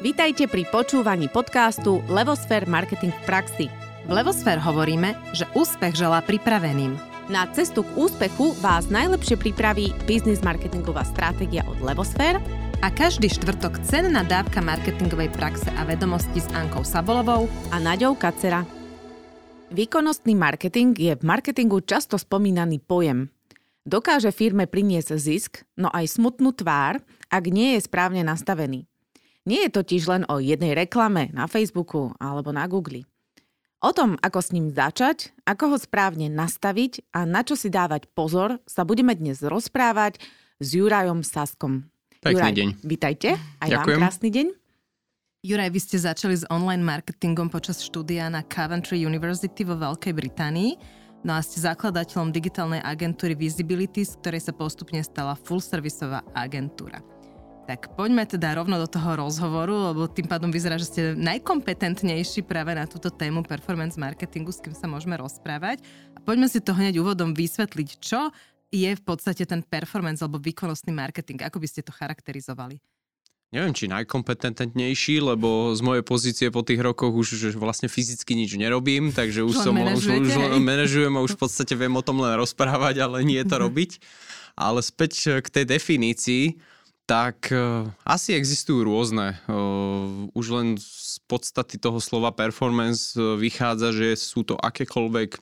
Vítajte pri počúvaní podcastu Levosfér Marketing v praxi. V Levosfér hovoríme, že úspech želá pripraveným. Na cestu k úspechu vás najlepšie pripraví biznis marketingová stratégia od Levosfér a každý štvrtok cenná dávka marketingovej praxe a vedomosti s Ankou Sabolovou a Naďou Kacera. Výkonnostný marketing je v marketingu často spomínaný pojem. Dokáže firme priniesť zisk, no aj smutnú tvár, ak nie je správne nastavený. Nie je totiž len o jednej reklame na Facebooku alebo na Google. O tom, ako s ním začať, ako ho správne nastaviť a na čo si dávať pozor, sa budeme dnes rozprávať s Jurajom Saskom. Pekný Juraj, deň. Vítajte. Aj Ďakujem. vám krásny deň. Juraj, vy ste začali s online marketingom počas štúdia na Coventry University vo Veľkej Británii. No a ste zakladateľom digitálnej agentúry Visibility, z ktorej sa postupne stala full-servisová agentúra. Tak poďme teda rovno do toho rozhovoru, lebo tým pádom vyzerá, že ste najkompetentnejší práve na túto tému performance marketingu, s kým sa môžeme rozprávať. A poďme si to hneď úvodom vysvetliť, čo je v podstate ten performance alebo výkonnostný marketing. Ako by ste to charakterizovali? Neviem, či najkompetentnejší, lebo z mojej pozície po tých rokoch už vlastne fyzicky nič nerobím, takže už som už, už len manažujem a už v podstate viem o tom len rozprávať, ale nie to robiť. Ale späť k tej definícii, tak eh, asi existujú rôzne. Eh, Už len z podstaty toho slova performance eh, vychádza, že sú to akékoľvek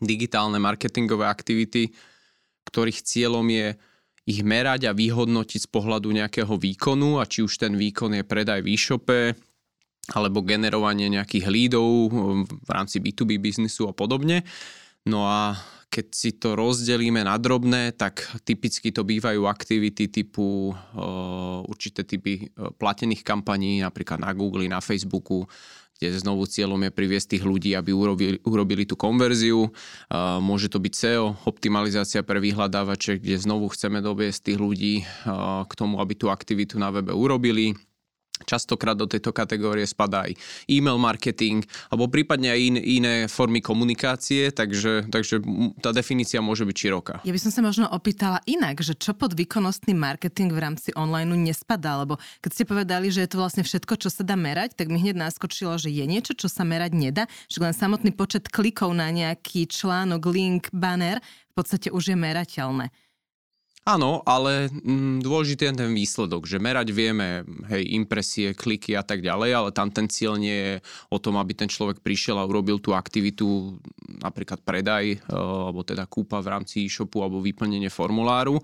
digitálne marketingové aktivity, ktorých cieľom je ich merať a vyhodnotiť z pohľadu nejakého výkonu a či už ten výkon je predaj v e-shope alebo generovanie nejakých lídov v rámci B2B biznisu a podobne. No a keď si to rozdelíme na drobné, tak typicky to bývajú aktivity typu uh, určité typy uh, platených kampaní, napríklad na Google, na Facebooku, kde znovu cieľom je priviesť tých ľudí, aby urobili, urobili tú konverziu. Uh, môže to byť SEO, optimalizácia pre vyhľadávače, kde znovu chceme doviesť tých ľudí k tomu, aby tú aktivitu na webe urobili. Častokrát do tejto kategórie spadá aj e-mail marketing alebo prípadne aj in, iné formy komunikácie, takže, takže tá definícia môže byť široká. Ja by som sa možno opýtala inak, že čo pod výkonnostný marketing v rámci online nespadá, lebo keď ste povedali, že je to vlastne všetko, čo sa dá merať, tak mi hneď naskočilo, že je niečo, čo sa merať nedá, že len samotný počet klikov na nejaký článok, link, banner v podstate už je merateľné. Áno, ale mm, dôležitý je ten výsledok, že merať vieme, hej, impresie, kliky a tak ďalej, ale tam ten cieľ nie je o tom, aby ten človek prišiel a urobil tú aktivitu, napríklad predaj, e, alebo teda kúpa v rámci e-shopu alebo vyplnenie formuláru,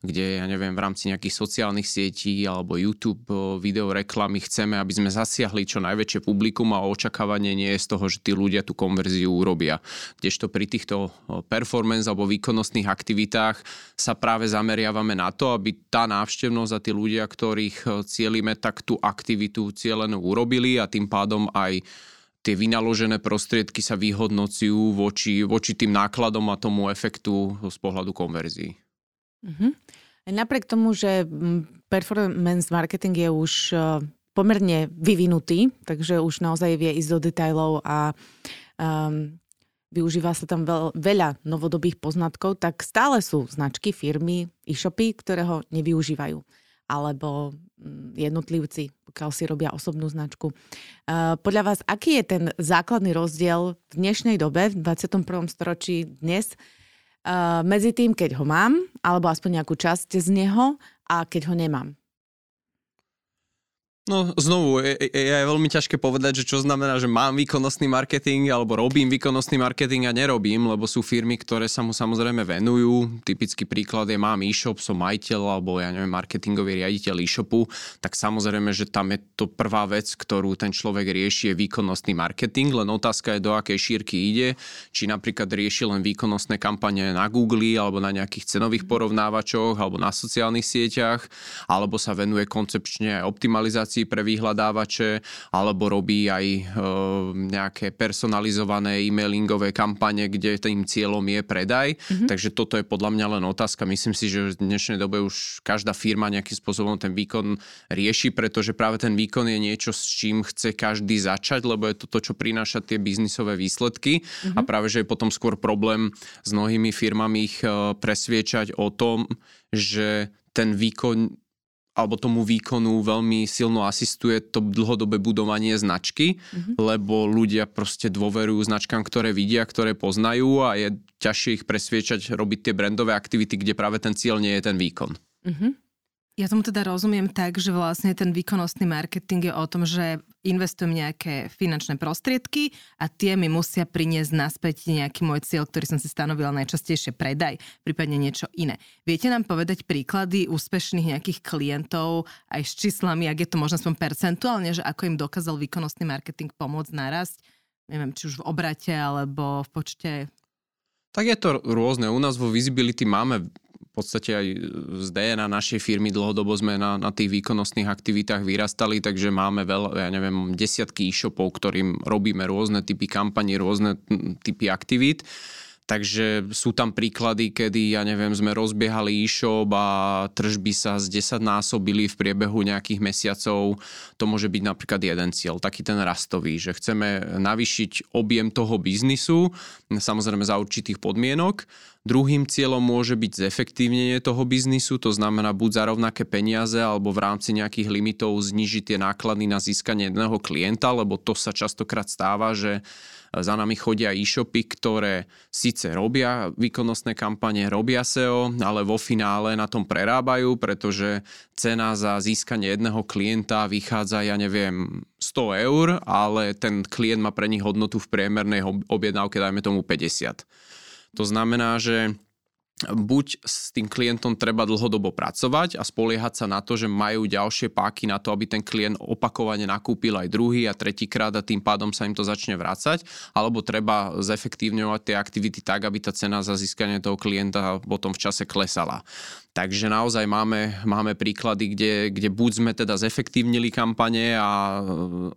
kde, ja neviem, v rámci nejakých sociálnych sietí alebo YouTube e, video reklamy chceme, aby sme zasiahli čo najväčšie publikum a očakávanie nie je z toho, že tí ľudia tú konverziu urobia. Kdežto pri týchto e, performance alebo výkonnostných aktivitách sa práve zameriavame na to, aby tá návštevnosť a tí ľudia, ktorých e, cielime, tak tú aktivitu cielenú urobili a tým pádom aj tie vynaložené prostriedky sa vyhodnocujú voči, voči tým nákladom a tomu efektu z pohľadu konverzií. Mhm. Aj Napriek tomu, že mm, performance marketing je už eh, pomerne vyvinutý, takže už naozaj vie ísť do detajlov a um, využíva sa tam veľ, veľa novodobých poznatkov, tak stále sú značky, firmy, e-shopy, ktoré ho nevyužívajú. Alebo mm, jednotlivci, pokiaľ si robia osobnú značku. Uh, podľa vás, aký je ten základný rozdiel v dnešnej dobe, v 21. storočí dnes, uh, medzi tým, keď ho mám, alebo aspoň nejakú časť z neho a keď ho nemám. No znovu, je, je, je veľmi ťažké povedať, že čo znamená, že mám výkonnostný marketing alebo robím výkonnostný marketing a nerobím, lebo sú firmy, ktoré sa mu samozrejme venujú. Typický príklad je mám e-shop, som majiteľ alebo ja neviem, marketingový riaditeľ e-shopu, tak samozrejme, že tam je to prvá vec, ktorú ten človek rieši, je výkonnostný marketing, len otázka je, do akej šírky ide, či napríklad rieši len výkonnostné kampane na Google alebo na nejakých cenových porovnávačoch alebo na sociálnych sieťach, alebo sa venuje koncepčne aj optimalizácii pre vyhľadávače, alebo robí aj e, nejaké personalizované e-mailingové kampane, kde tým cieľom je predaj. Mm-hmm. Takže toto je podľa mňa len otázka. Myslím si, že v dnešnej dobe už každá firma nejakým spôsobom ten výkon rieši, pretože práve ten výkon je niečo, s čím chce každý začať, lebo je to to, čo prináša tie biznisové výsledky. Mm-hmm. A práve, že je potom skôr problém s mnohými firmami ich e, presviečať o tom, že ten výkon alebo tomu výkonu veľmi silno asistuje to dlhodobé budovanie značky, mm-hmm. lebo ľudia proste dôverujú značkám, ktoré vidia, ktoré poznajú a je ťažšie ich presviečať robiť tie brandové aktivity, kde práve ten cieľ nie je ten výkon. Mm-hmm. Ja tomu teda rozumiem tak, že vlastne ten výkonnostný marketing je o tom, že investujem nejaké finančné prostriedky a tie mi musia priniesť naspäť nejaký môj cieľ, ktorý som si stanovila najčastejšie predaj, prípadne niečo iné. Viete nám povedať príklady úspešných nejakých klientov aj s číslami, ak je to možno aspoň percentuálne, že ako im dokázal výkonnostný marketing pomôcť narásť, neviem, či už v obrate alebo v počte tak je to rôzne. U nás vo Visibility máme podstate aj z DNA našej firmy dlhodobo sme na, na tých výkonnostných aktivitách vyrastali, takže máme veľa, ja neviem, desiatky e-shopov, ktorým robíme rôzne typy kampaní, rôzne typy aktivít. Takže sú tam príklady, kedy, ja neviem, sme rozbiehali e-shop a tržby sa z 10 násobili v priebehu nejakých mesiacov. To môže byť napríklad jeden cieľ, taký ten rastový, že chceme navýšiť objem toho biznisu, samozrejme za určitých podmienok. Druhým cieľom môže byť zefektívnenie toho biznisu, to znamená buď za rovnaké peniaze alebo v rámci nejakých limitov znižiť tie náklady na získanie jedného klienta, lebo to sa častokrát stáva, že za nami chodia e-shopy, ktoré síce robia výkonnostné kampane, robia SEO, ale vo finále na tom prerábajú, pretože cena za získanie jedného klienta vychádza, ja neviem, 100 eur, ale ten klient má pre nich hodnotu v priemernej objednávke, dajme tomu 50. To znamená, že buď s tým klientom treba dlhodobo pracovať a spoliehať sa na to, že majú ďalšie páky na to, aby ten klient opakovane nakúpil aj druhý a tretí krát a tým pádom sa im to začne vrácať, alebo treba zefektívňovať tie aktivity tak, aby tá cena za získanie toho klienta potom v čase klesala. Takže naozaj máme, máme príklady, kde, kde buď sme teda zefektívnili kampane a e,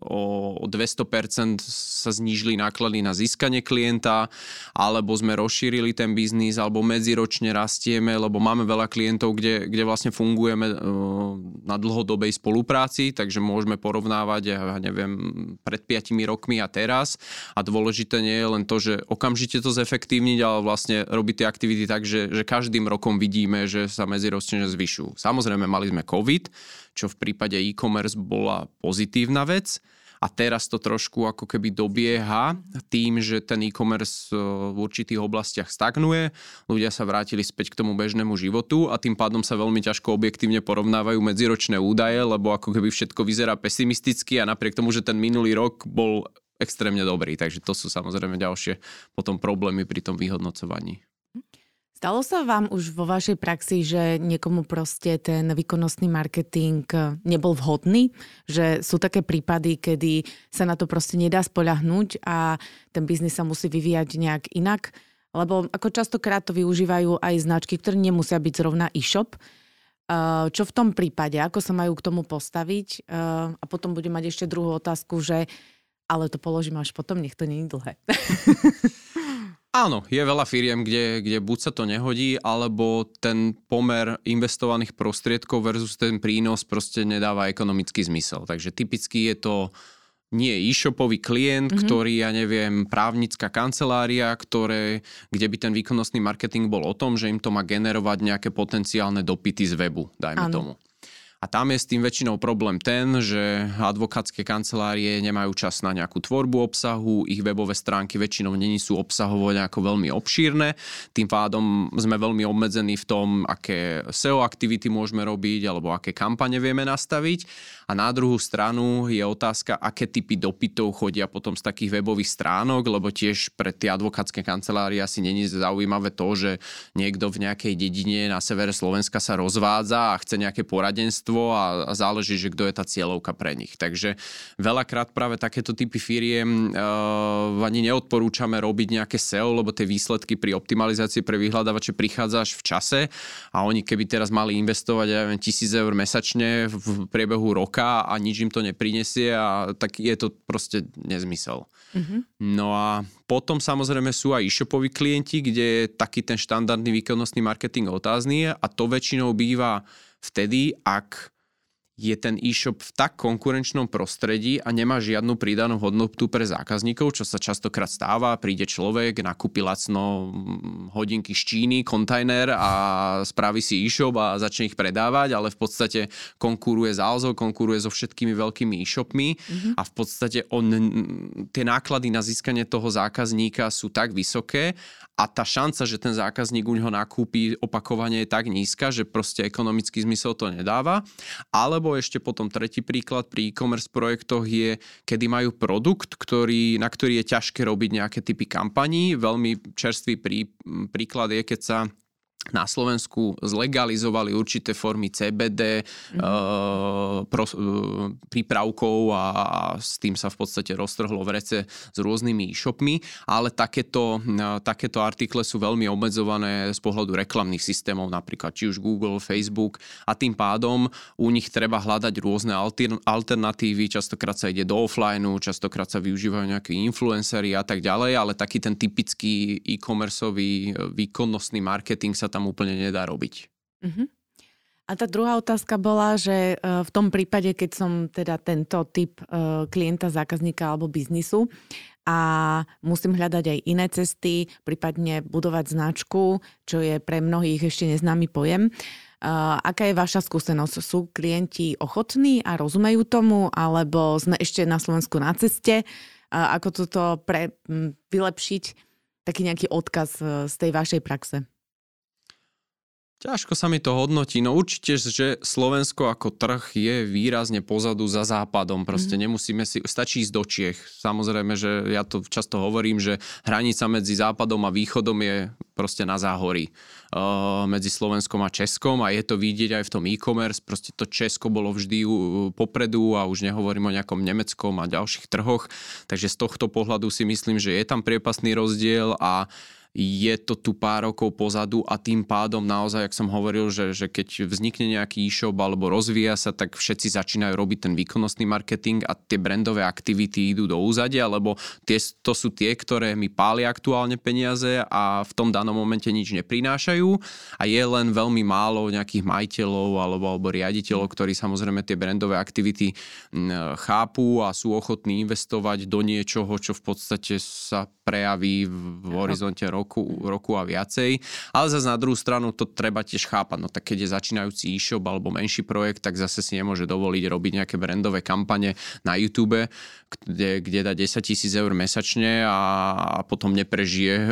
o 200% sa znížili náklady na získanie klienta, alebo sme rozšírili ten biznis, alebo medziročne rastieme, lebo máme veľa klientov, kde, kde vlastne fungujeme na dlhodobej spolupráci, takže môžeme porovnávať, ja neviem, pred 5 rokmi a teraz. A dôležité nie je len to, že okamžite to zefektívniť, ale vlastne robiť tie aktivity tak, že, že každým rokom vidíme, že sa medziročne zvyšujú. Samozrejme, mali sme COVID, čo v prípade e-commerce bola pozitívna vec, a teraz to trošku ako keby dobieha tým, že ten e-commerce e, v určitých oblastiach stagnuje, ľudia sa vrátili späť k tomu bežnému životu a tým pádom sa veľmi ťažko objektívne porovnávajú medziročné údaje, lebo ako keby všetko vyzerá pesimisticky a napriek tomu, že ten minulý rok bol extrémne dobrý. Takže to sú samozrejme ďalšie potom problémy pri tom vyhodnocovaní. Stalo sa vám už vo vašej praxi, že niekomu proste ten výkonnostný marketing nebol vhodný? Že sú také prípady, kedy sa na to proste nedá spoľahnúť a ten biznis sa musí vyvíjať nejak inak? Lebo ako častokrát to využívajú aj značky, ktoré nemusia byť zrovna e-shop. Čo v tom prípade? Ako sa majú k tomu postaviť? A potom budem mať ešte druhú otázku, že ale to položím až potom, nech to nie dlhé. Áno, je veľa firiem, kde, kde buď sa to nehodí, alebo ten pomer investovaných prostriedkov versus ten prínos proste nedáva ekonomický zmysel. Takže typicky je to nie e-shopový klient, mm-hmm. ktorý, ja neviem, právnická kancelária, ktoré, kde by ten výkonnostný marketing bol o tom, že im to má generovať nejaké potenciálne dopity z webu, dajme ano. tomu. A tam je s tým väčšinou problém ten, že advokátske kancelárie nemajú čas na nejakú tvorbu obsahu, ich webové stránky väčšinou není sú obsahovo nejako veľmi obšírne, tým pádom sme veľmi obmedzení v tom, aké SEO aktivity môžeme robiť alebo aké kampane vieme nastaviť. A na druhú stranu je otázka, aké typy dopytov chodia potom z takých webových stránok, lebo tiež pre tie advokátske kancelárie asi není zaujímavé to, že niekto v nejakej dedine na severe Slovenska sa rozvádza a chce nejaké poradenstvo množstvo a, a záleží, že kto je tá cieľovka pre nich. Takže veľakrát práve takéto typy firiem uh, ani neodporúčame robiť nejaké SEO, lebo tie výsledky pri optimalizácii pre vyhľadávače prichádza až v čase a oni keby teraz mali investovať ja neviem, tisíc eur mesačne v priebehu roka a nič im to neprinesie a tak je to proste nezmysel. Mm-hmm. No a potom samozrejme sú aj e-shopoví klienti, kde je taký ten štandardný výkonnostný marketing otázny a to väčšinou býva vtedy, ak je ten e-shop v tak konkurenčnom prostredí a nemá žiadnu pridanú hodnotu pre zákazníkov, čo sa častokrát stáva. Príde človek, nakúpi lacno mm, hodinky z Číny, kontajner a spraví si e-shop a začne ich predávať, ale v podstate konkuruje s Alzo, konkuruje so všetkými veľkými e-shopmi mm-hmm. a v podstate on, tie náklady na získanie toho zákazníka sú tak vysoké a tá šanca, že ten zákazník u neho nakúpi opakovanie je tak nízka, že proste ekonomický zmysel to nedáva. Alebo ešte potom tretí príklad pri e-commerce projektoch je, kedy majú produkt, ktorý, na ktorý je ťažké robiť nejaké typy kampaní. Veľmi čerstvý prí, príklad je, keď sa na Slovensku zlegalizovali určité formy CBD mm. uh, pro, uh, prípravkov a, a s tým sa v podstate roztrhlo v rece s rôznymi e-shopmi, ale takéto, uh, takéto artikle sú veľmi obmedzované z pohľadu reklamných systémov, napríklad či už Google, Facebook a tým pádom u nich treba hľadať rôzne alter, alternatívy, častokrát sa ide do offlineu, častokrát sa využívajú nejaké influencery a tak ďalej, ale taký ten typický e-commerceový výkonnostný marketing sa tam úplne nedá robiť. Uh-huh. A tá druhá otázka bola, že e, v tom prípade, keď som teda tento typ e, klienta, zákazníka alebo biznisu a musím hľadať aj iné cesty, prípadne budovať značku, čo je pre mnohých ešte neznámy pojem. E, aká je vaša skúsenosť? Sú klienti ochotní a rozumejú tomu, alebo sme ešte na Slovensku na ceste? Ako toto pre, vylepšiť? Taký nejaký odkaz z tej vašej praxe. Ťažko sa mi to hodnotí. No určite, že Slovensko ako trh je výrazne pozadu za západom. Proste mm. nemusíme si... Stačí ísť do Čiech. Samozrejme, že ja to často hovorím, že hranica medzi západom a východom je proste na záhorí medzi Slovenskom a Českom a je to vidieť aj v tom e-commerce. Proste to Česko bolo vždy popredu a už nehovorím o nejakom nemeckom a ďalších trhoch. Takže z tohto pohľadu si myslím, že je tam priepasný rozdiel a je to tu pár rokov pozadu a tým pádom naozaj, ak som hovoril, že, že keď vznikne nejaký e-shop alebo rozvíja sa, tak všetci začínajú robiť ten výkonnostný marketing a tie brandové aktivity idú do úzadia, lebo tie, to sú tie, ktoré mi pália aktuálne peniaze a v tom danom momente nič neprinášajú. A je len veľmi málo nejakých majiteľov alebo, alebo riaditeľov, ktorí samozrejme tie brandové aktivity chápu a sú ochotní investovať do niečoho, čo v podstate sa prejaví v horizonte roku, roku a viacej. Ale zase na druhú stranu to treba tiež chápať. No tak keď je začínajúci e-shop alebo menší projekt, tak zase si nemôže dovoliť robiť nejaké brandové kampane na YouTube, kde, kde dá 10 tisíc eur mesačne a, a potom neprežije e,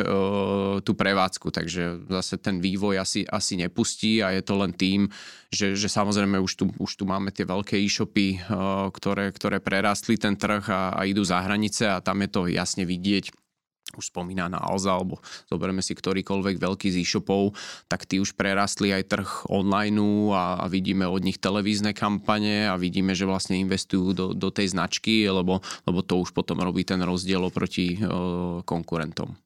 tú prevádzku. Takže zase ten vývoj asi, asi nepustí a je to len tým, že, že samozrejme už tu, už tu máme tie veľké e-shopy, e, ktoré, ktoré prerastli ten trh a, a idú za hranice a tam je to jasne vidieť už spomínaná Alza, alebo zoberieme si ktorýkoľvek veľký z e-shopov, tak tí už prerastli aj trh online a, a vidíme od nich televízne kampane a vidíme, že vlastne investujú do, do tej značky, lebo, lebo to už potom robí ten rozdiel oproti uh, konkurentom.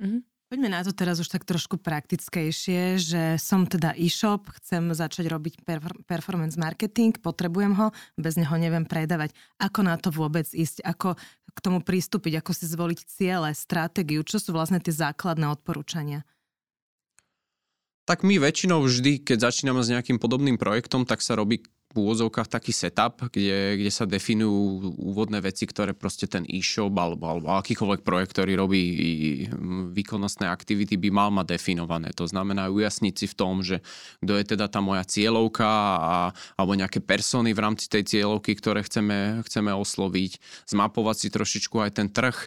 Mm-hmm. Poďme na to teraz už tak trošku praktickejšie, že som teda e-shop, chcem začať robiť performance marketing, potrebujem ho, bez neho neviem predávať. Ako na to vôbec ísť, ako k tomu pristúpiť, ako si zvoliť ciele, stratégiu, čo sú vlastne tie základné odporúčania? Tak my väčšinou vždy, keď začíname s nejakým podobným projektom, tak sa robí v úvodzovkách taký setup, kde, kde sa definujú úvodné veci, ktoré proste ten e-shop alebo, alebo akýkoľvek projekt, ktorý robí výkonnostné aktivity, by mal mať definované. To znamená ujasniť si v tom, že kto je teda tá moja cieľovka a, alebo nejaké persony v rámci tej cieľovky, ktoré chceme, chceme osloviť, zmapovať si trošičku aj ten trh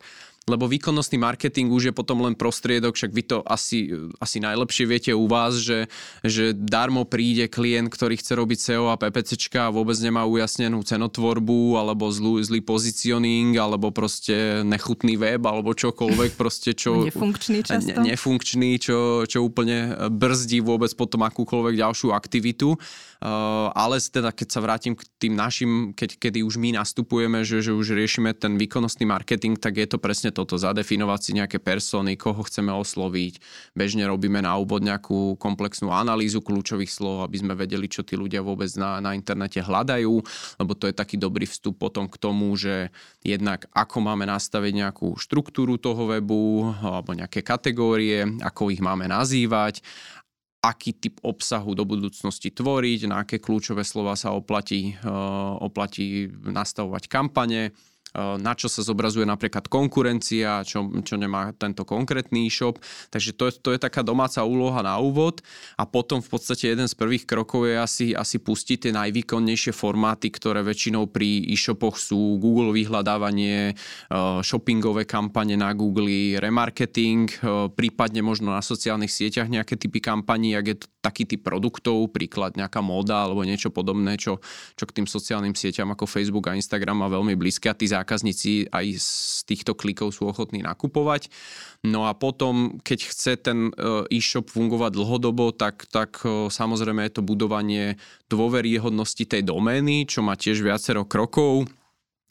lebo výkonnostný marketing už je potom len prostriedok, však vy to asi, asi najlepšie viete u vás, že, že darmo príde klient, ktorý chce robiť SEO a PPCčka a vôbec nemá ujasnenú cenotvorbu alebo zlý, zlý pozicioning alebo proste nechutný web alebo čokoľvek proste, čo... Nefunkčný často. Ne, nefunkčný, čo, čo úplne brzdí vôbec potom akúkoľvek ďalšiu aktivitu. Uh, ale teda keď sa vrátim k tým našim, keď, kedy už my nastupujeme, že, že už riešime ten výkonnostný marketing, tak je to presne toto, zadefinovať si nejaké persony, koho chceme osloviť. Bežne robíme na úvod nejakú komplexnú analýzu kľúčových slov, aby sme vedeli, čo tí ľudia vôbec na, na internete hľadajú, lebo to je taký dobrý vstup potom k tomu, že jednak ako máme nastaviť nejakú štruktúru toho webu alebo nejaké kategórie, ako ich máme nazývať aký typ obsahu do budúcnosti tvoriť, na aké kľúčové slova sa oplatí, oplatí nastavovať kampane, Eh, na čo sa zobrazuje napríklad konkurencia, čo, čo nemá tento konkrétny e-shop. Takže to je, to je taká domáca úloha na úvod a potom v podstate jeden z prvých krokov je asi, asi pustiť tie najvýkonnejšie formáty, ktoré väčšinou pri e-shopoch sú Google vyhľadávanie, eh, shoppingové kampane na Google, remarketing, eh, prípadne možno na sociálnych sieťach nejaké typy kampaní, ak je to taký typ produktov, príklad nejaká móda alebo niečo podobné, čo, čo k tým sociálnym sieťam ako Facebook a Instagram má veľmi blízke a tí aj z týchto klikov sú ochotní nakupovať. No a potom, keď chce ten e, e-shop fungovať dlhodobo, tak, tak e, samozrejme je to budovanie dôveryhodnosti tej domény, čo má tiež viacero krokov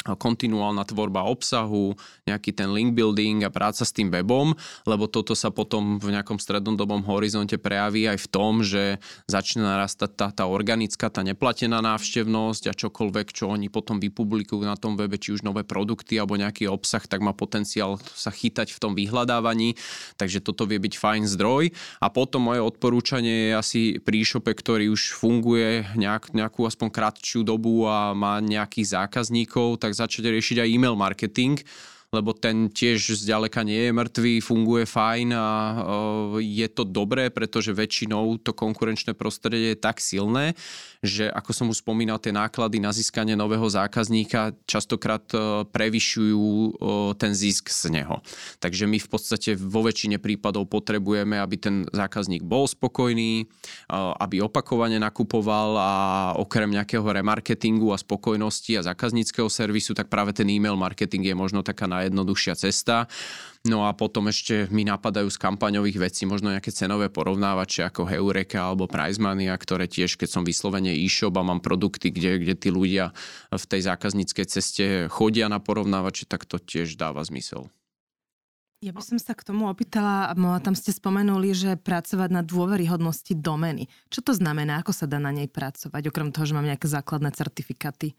kontinuálna tvorba obsahu, nejaký ten link building a práca s tým webom, lebo toto sa potom v nejakom strednodobom horizonte prejaví aj v tom, že začne narastať tá, tá organická, tá neplatená návštevnosť a čokoľvek, čo oni potom vypublikujú na tom webe, či už nové produkty alebo nejaký obsah, tak má potenciál sa chytať v tom vyhľadávaní, takže toto vie byť fajn zdroj. A potom moje odporúčanie je asi pri e-shope, ktorý už funguje nejak, nejakú aspoň krátšiu dobu a má nejakých zákazníkov, tak tak začať riešiť aj e-mail marketing, lebo ten tiež zďaleka nie je mŕtvý, funguje fajn a je to dobré, pretože väčšinou to konkurenčné prostredie je tak silné, že ako som už spomínal, tie náklady na získanie nového zákazníka častokrát e, prevyšujú e, ten zisk z neho. Takže my v podstate vo väčšine prípadov potrebujeme, aby ten zákazník bol spokojný, e, aby opakovane nakupoval a okrem nejakého remarketingu a spokojnosti a zákazníckého servisu, tak práve ten e-mail marketing je možno taká najjednoduchšia cesta. No a potom ešte mi napadajú z kampaňových vecí možno nejaké cenové porovnávače ako Heureka alebo Prizemania, ktoré tiež, keď som vyslovene e-shop a mám produkty, kde, kde tí ľudia v tej zákazníckej ceste chodia na porovnávače, tak to tiež dáva zmysel. Ja by som sa k tomu opýtala, tam ste spomenuli, že pracovať na dôveryhodnosti domény. Čo to znamená? Ako sa dá na nej pracovať, okrem toho, že mám nejaké základné certifikáty?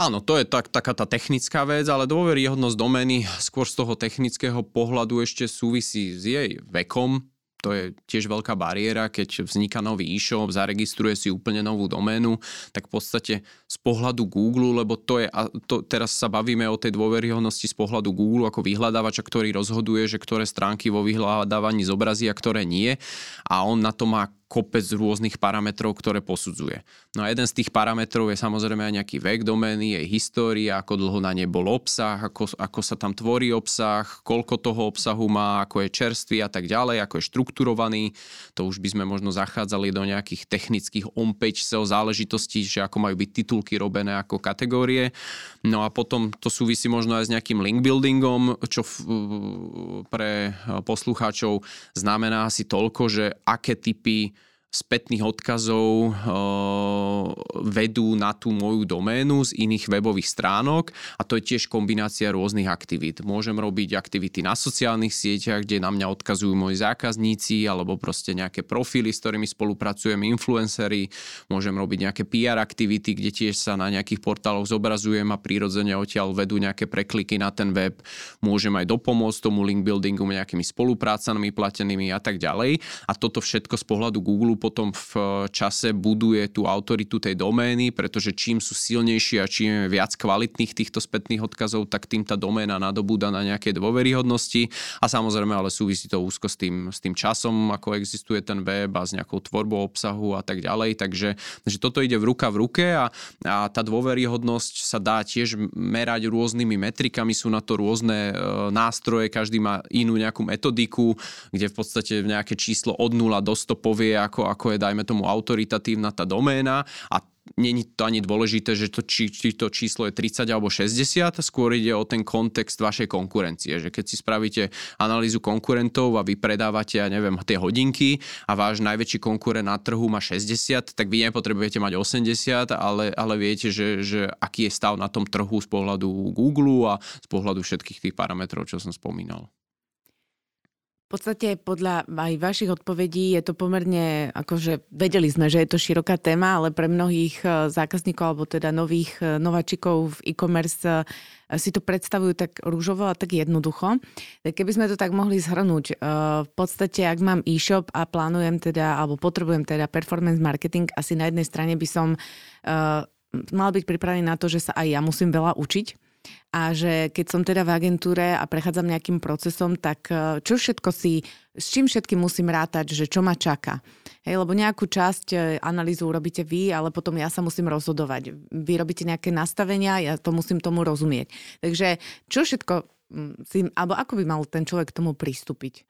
Áno, to je tak, taká tá technická vec, ale dôveryhodnosť domény skôr z toho technického pohľadu ešte súvisí s jej vekom, to je tiež veľká bariéra, keď vzniká nový e-shop, zaregistruje si úplne novú doménu, tak v podstate z pohľadu Google, lebo to je, to, teraz sa bavíme o tej dôveryhodnosti z pohľadu Google ako vyhľadávača, ktorý rozhoduje, že ktoré stránky vo vyhľadávaní zobrazí a ktoré nie a on na to má kopec rôznych parametrov, ktoré posudzuje. No a jeden z tých parametrov je samozrejme aj nejaký vek domény, jej história, ako dlho na nej bol obsah, ako, ako sa tam tvorí obsah, koľko toho obsahu má, ako je čerstvý a tak ďalej, ako je štrukturovaný. To už by sme možno zachádzali do nejakých technických on-page SEO záležitostí, že ako majú byť titulky robené ako kategórie. No a potom to súvisí možno aj s nejakým link buildingom, čo pre poslucháčov znamená asi toľko, že aké typy spätných odkazov vedú na tú moju doménu z iných webových stránok a to je tiež kombinácia rôznych aktivít. Môžem robiť aktivity na sociálnych sieťach, kde na mňa odkazujú moji zákazníci alebo proste nejaké profily, s ktorými spolupracujem, influencery. Môžem robiť nejaké PR aktivity, kde tiež sa na nejakých portáloch zobrazujem a prírodzene odtiaľ vedú nejaké prekliky na ten web. Môžem aj dopomôcť tomu link buildingu nejakými spoluprácami platenými a tak ďalej. A toto všetko z pohľadu Google potom v eh, čase buduje tú autoritu tej domény, pretože čím sú silnejšie a čím je viac kvalitných týchto spätných odkazov, tak tým tá doména nadobúda na nejaké dôveryhodnosti. A samozrejme ale súvisí to úzko s tým, s tým časom, ako existuje ten web a s nejakou tvorbou obsahu a tak ďalej. Takže že toto ide v ruka v ruke a, a tá dôveryhodnosť sa dá tiež merať rôznymi metrikami, sú na to rôzne e, nástroje, každý má inú nejakú metodiku, kde v podstate nejaké číslo od 0 do 100 povie, ako, ako je, dajme tomu, autoritatívna tá doména a Není to ani dôležité, že to, či, či to číslo je 30 alebo 60, skôr ide o ten kontext vašej konkurencie. Že keď si spravíte analýzu konkurentov a vy predávate, ja neviem, tie hodinky a váš najväčší konkurent na trhu má 60, tak vy nepotrebujete mať 80, ale, ale viete, že, že aký je stav na tom trhu z pohľadu Google a z pohľadu všetkých tých parametrov, čo som spomínal. Podstate podľa aj vašich odpovedí je to pomerne, akože vedeli sme, že je to široká téma, ale pre mnohých e, zákazníkov alebo teda nových e, nováčikov v e-commerce e, si to predstavujú tak rúžovo a tak jednoducho. Keby sme to tak mohli zhrnúť, v podstate ak mám e-shop a plánujem teda, alebo potrebujem teda performance marketing, asi na jednej strane by som mal byť pripravený na to, že sa aj ja musím veľa učiť a že keď som teda v agentúre a prechádzam nejakým procesom, tak e, čo všetko si, s čím všetkým musím rátať, že čo ma čaká. Hej, lebo nejakú časť e, analýzu urobíte vy, ale potom ja sa musím rozhodovať. Vy robíte nejaké nastavenia, ja to musím tomu rozumieť. Takže čo všetko si, alebo ako by mal ten človek k tomu pristúpiť?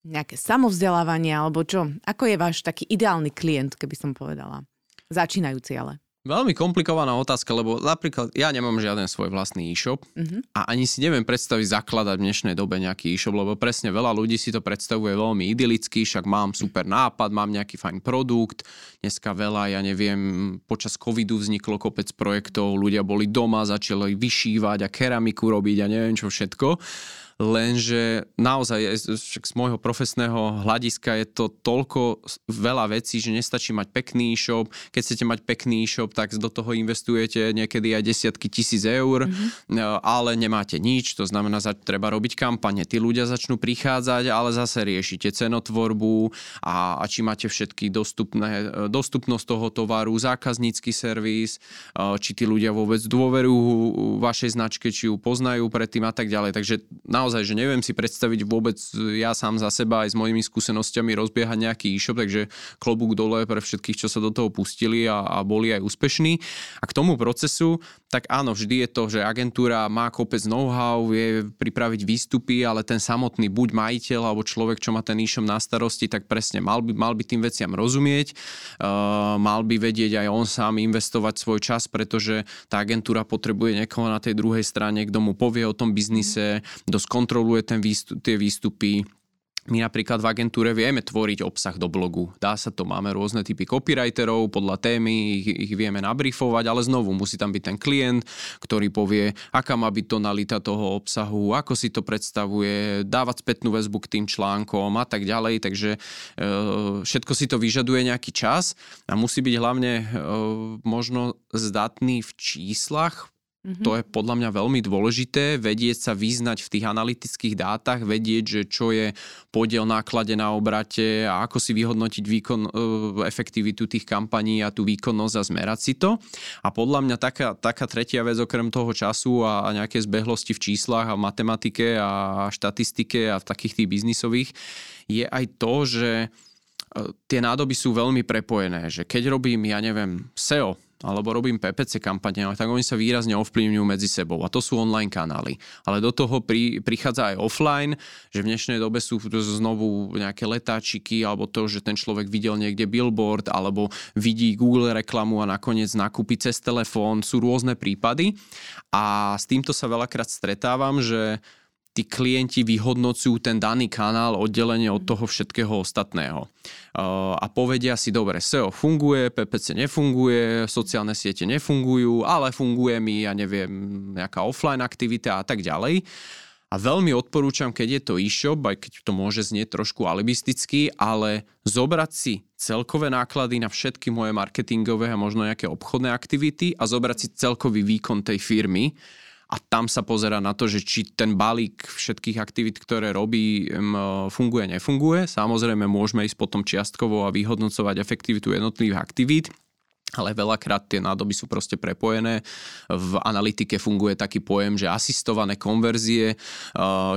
Nejaké samovzdelávanie, alebo čo? Ako je váš taký ideálny klient, keby som povedala? Začínajúci ale. Veľmi komplikovaná otázka, lebo napríklad ja nemám žiaden svoj vlastný e-shop uh-huh. a ani si neviem predstaviť zakladať v dnešnej dobe nejaký e-shop, lebo presne veľa ľudí si to predstavuje veľmi idylicky, však mám super nápad, mám nejaký fajn produkt, dneska veľa, ja neviem, počas covidu vzniklo kopec projektov, ľudia boli doma, začali vyšívať a keramiku robiť a neviem čo všetko lenže naozaj z môjho profesného hľadiska je to toľko veľa vecí, že nestačí mať pekný e-shop. Keď chcete mať pekný e-shop, tak do toho investujete niekedy aj desiatky tisíc eur, mm-hmm. ale nemáte nič, to znamená, že treba robiť kampane. Tí ľudia začnú prichádzať, ale zase riešite cenotvorbu a, a či máte všetky dostupné, dostupnosť toho tovaru, zákaznícky servis, či tí ľudia vôbec dôverujú vašej značke, či ju poznajú predtým a tak ďalej. Takže naozaj naozaj, že neviem si predstaviť vôbec ja sám za seba aj s mojimi skúsenosťami rozbiehať nejaký e-shop, takže klobúk dole pre všetkých, čo sa do toho pustili a, a boli aj úspešní. A k tomu procesu, tak áno, vždy je to, že agentúra má kopec know-how, vie pripraviť výstupy, ale ten samotný buď majiteľ alebo človek, čo má ten e-shop na starosti, tak presne mal by, mal by tým veciam rozumieť, uh, mal by vedieť aj on sám investovať svoj čas, pretože tá agentúra potrebuje niekoho na tej druhej strane, kto mu povie o tom biznise, dosť kontroluje ten výstup, tie výstupy, my napríklad v agentúre vieme tvoriť obsah do blogu. Dá sa to, máme rôzne typy copywriterov, podľa témy ich, ich vieme nabrifovať, ale znovu musí tam byť ten klient, ktorý povie, aká má byť tonalita toho obsahu, ako si to predstavuje, dávať spätnú väzbu k tým článkom a tak ďalej. Takže e, všetko si to vyžaduje nejaký čas a musí byť hlavne e, možno zdatný v číslach, Mm-hmm. To je podľa mňa veľmi dôležité, vedieť sa vyznať v tých analytických dátach, vedieť, že čo je podiel náklade na obrate a ako si vyhodnotiť výkon, e, efektivitu tých kampaní a tú výkonnosť a zmerať si to. A podľa mňa taká, taká tretia vec okrem toho času a, a nejaké zbehlosti v číslach a v matematike a štatistike a v takých tých biznisových je aj to, že e, tie nádoby sú veľmi prepojené, že keď robím, ja neviem, SEO, alebo robím PPC kampane, tak oni sa výrazne ovplyvňujú medzi sebou a to sú online kanály. Ale do toho pri, prichádza aj offline, že v dnešnej dobe sú znovu nejaké letáčiky alebo to, že ten človek videl niekde billboard alebo vidí Google reklamu a nakoniec nakúpi cez telefón. Sú rôzne prípady a s týmto sa veľakrát stretávam, že tí klienti vyhodnocujú ten daný kanál oddelenie od toho všetkého ostatného. A povedia si, dobre, SEO funguje, PPC nefunguje, sociálne siete nefungujú, ale funguje mi, ja neviem, nejaká offline aktivita a tak ďalej. A veľmi odporúčam, keď je to e-shop, aj keď to môže znieť trošku alibisticky, ale zobrať si celkové náklady na všetky moje marketingové a možno nejaké obchodné aktivity a zobrať si celkový výkon tej firmy a tam sa pozera na to, že či ten balík všetkých aktivít, ktoré robí, funguje, nefunguje. Samozrejme môžeme ísť potom čiastkovo a vyhodnocovať efektivitu jednotlivých aktivít ale veľakrát tie nádoby sú proste prepojené. V analytike funguje taký pojem, že asistované konverzie,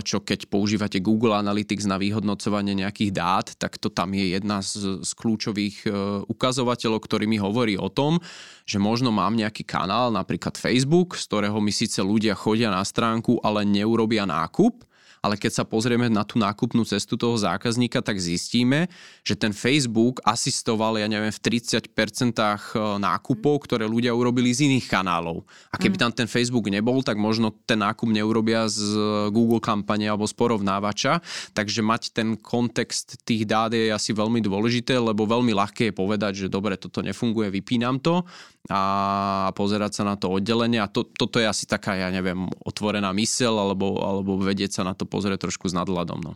čo keď používate Google Analytics na vyhodnocovanie nejakých dát, tak to tam je jedna z, z kľúčových e, ukazovateľov, ktorý mi hovorí o tom, že možno mám nejaký kanál, napríklad Facebook, z ktorého mi síce ľudia chodia na stránku, ale neurobia nákup, ale keď sa pozrieme na tú nákupnú cestu toho zákazníka, tak zistíme, že ten Facebook asistoval, ja neviem, v 30% e, nákupov, ktoré ľudia urobili z iných kanálov. A keby mm. tam ten Facebook nebol, tak možno ten nákup neurobia z Google kampane alebo z porovnávača. Takže mať ten kontext tých dát je asi veľmi dôležité, lebo veľmi ľahké je povedať, že dobre, toto nefunguje, vypínam to a pozerať sa na to oddelenie a to, toto je asi taká, ja neviem, otvorená mysel alebo, alebo vedieť sa na to pozrieť trošku s nadhľadom. No.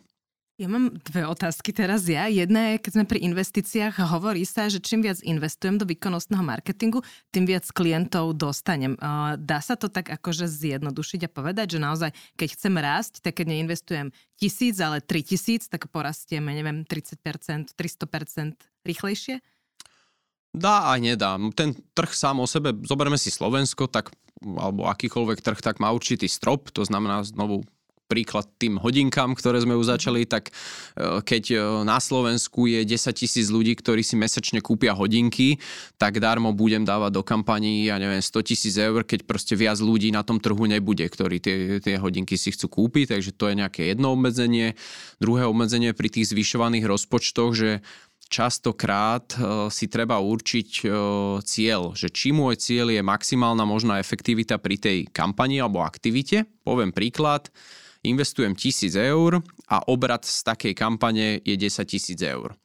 Ja mám dve otázky teraz ja. Jedna je, keď sme pri investíciách, hovorí sa, že čím viac investujem do výkonnostného marketingu, tým viac klientov dostanem. Dá sa to tak akože zjednodušiť a povedať, že naozaj, keď chcem rásť, tak keď neinvestujem tisíc, ale tri tisíc, tak porastieme, neviem, 30%, 300% rýchlejšie? Dá aj nedá. Ten trh sám o sebe, zoberme si Slovensko, tak alebo akýkoľvek trh, tak má určitý strop, to znamená znovu príklad tým hodinkám, ktoré sme už začali, tak e, keď e, na Slovensku je 10 tisíc ľudí, ktorí si mesačne kúpia hodinky, tak darmo budem dávať do kampaní, ja neviem, 100 tisíc eur, keď proste viac ľudí na tom trhu nebude, ktorí tie, tie hodinky si chcú kúpiť, takže to je nejaké jedno obmedzenie. Druhé obmedzenie pri tých zvyšovaných rozpočtoch, že častokrát e, si treba určiť cieľ, že či môj cieľ je maximálna možná efektivita pri tej kampani alebo aktivite. Poviem príklad, investujem tisíc eur a obrad z takej kampane je 10 tisíc eur.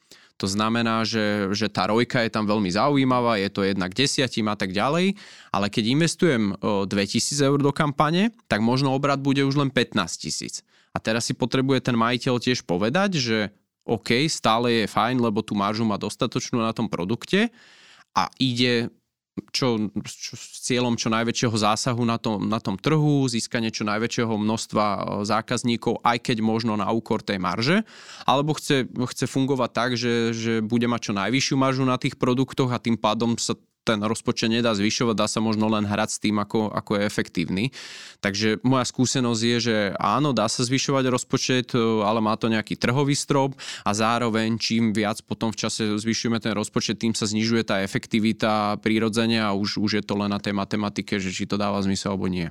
To znamená, že, že tá rojka je tam veľmi zaujímavá, je to jednak desiatim a tak ďalej, ale keď investujem 2000 eur do kampane, tak možno obrad bude už len 15 tisíc. A teraz si potrebuje ten majiteľ tiež povedať, že OK, stále je fajn, lebo tú maržu má dostatočnú na tom produkte a ide čo, čo, s cieľom čo najväčšieho zásahu na tom, na tom trhu, získanie čo najväčšieho množstva e, zákazníkov, aj keď možno na úkor tej marže, alebo chce, chce fungovať tak, že, že bude mať čo najvyššiu maržu na tých produktoch a tým pádom sa ten rozpočet nedá zvyšovať, dá sa možno len hrať s tým, ako, ako je efektívny. Takže moja skúsenosť je, že áno, dá sa zvyšovať rozpočet, ale má to nejaký trhový strop a zároveň čím viac potom v čase zvyšujeme ten rozpočet, tým sa znižuje tá efektivita prírodzenia a už, už je to len na tej matematike, že či to dáva zmysel alebo nie.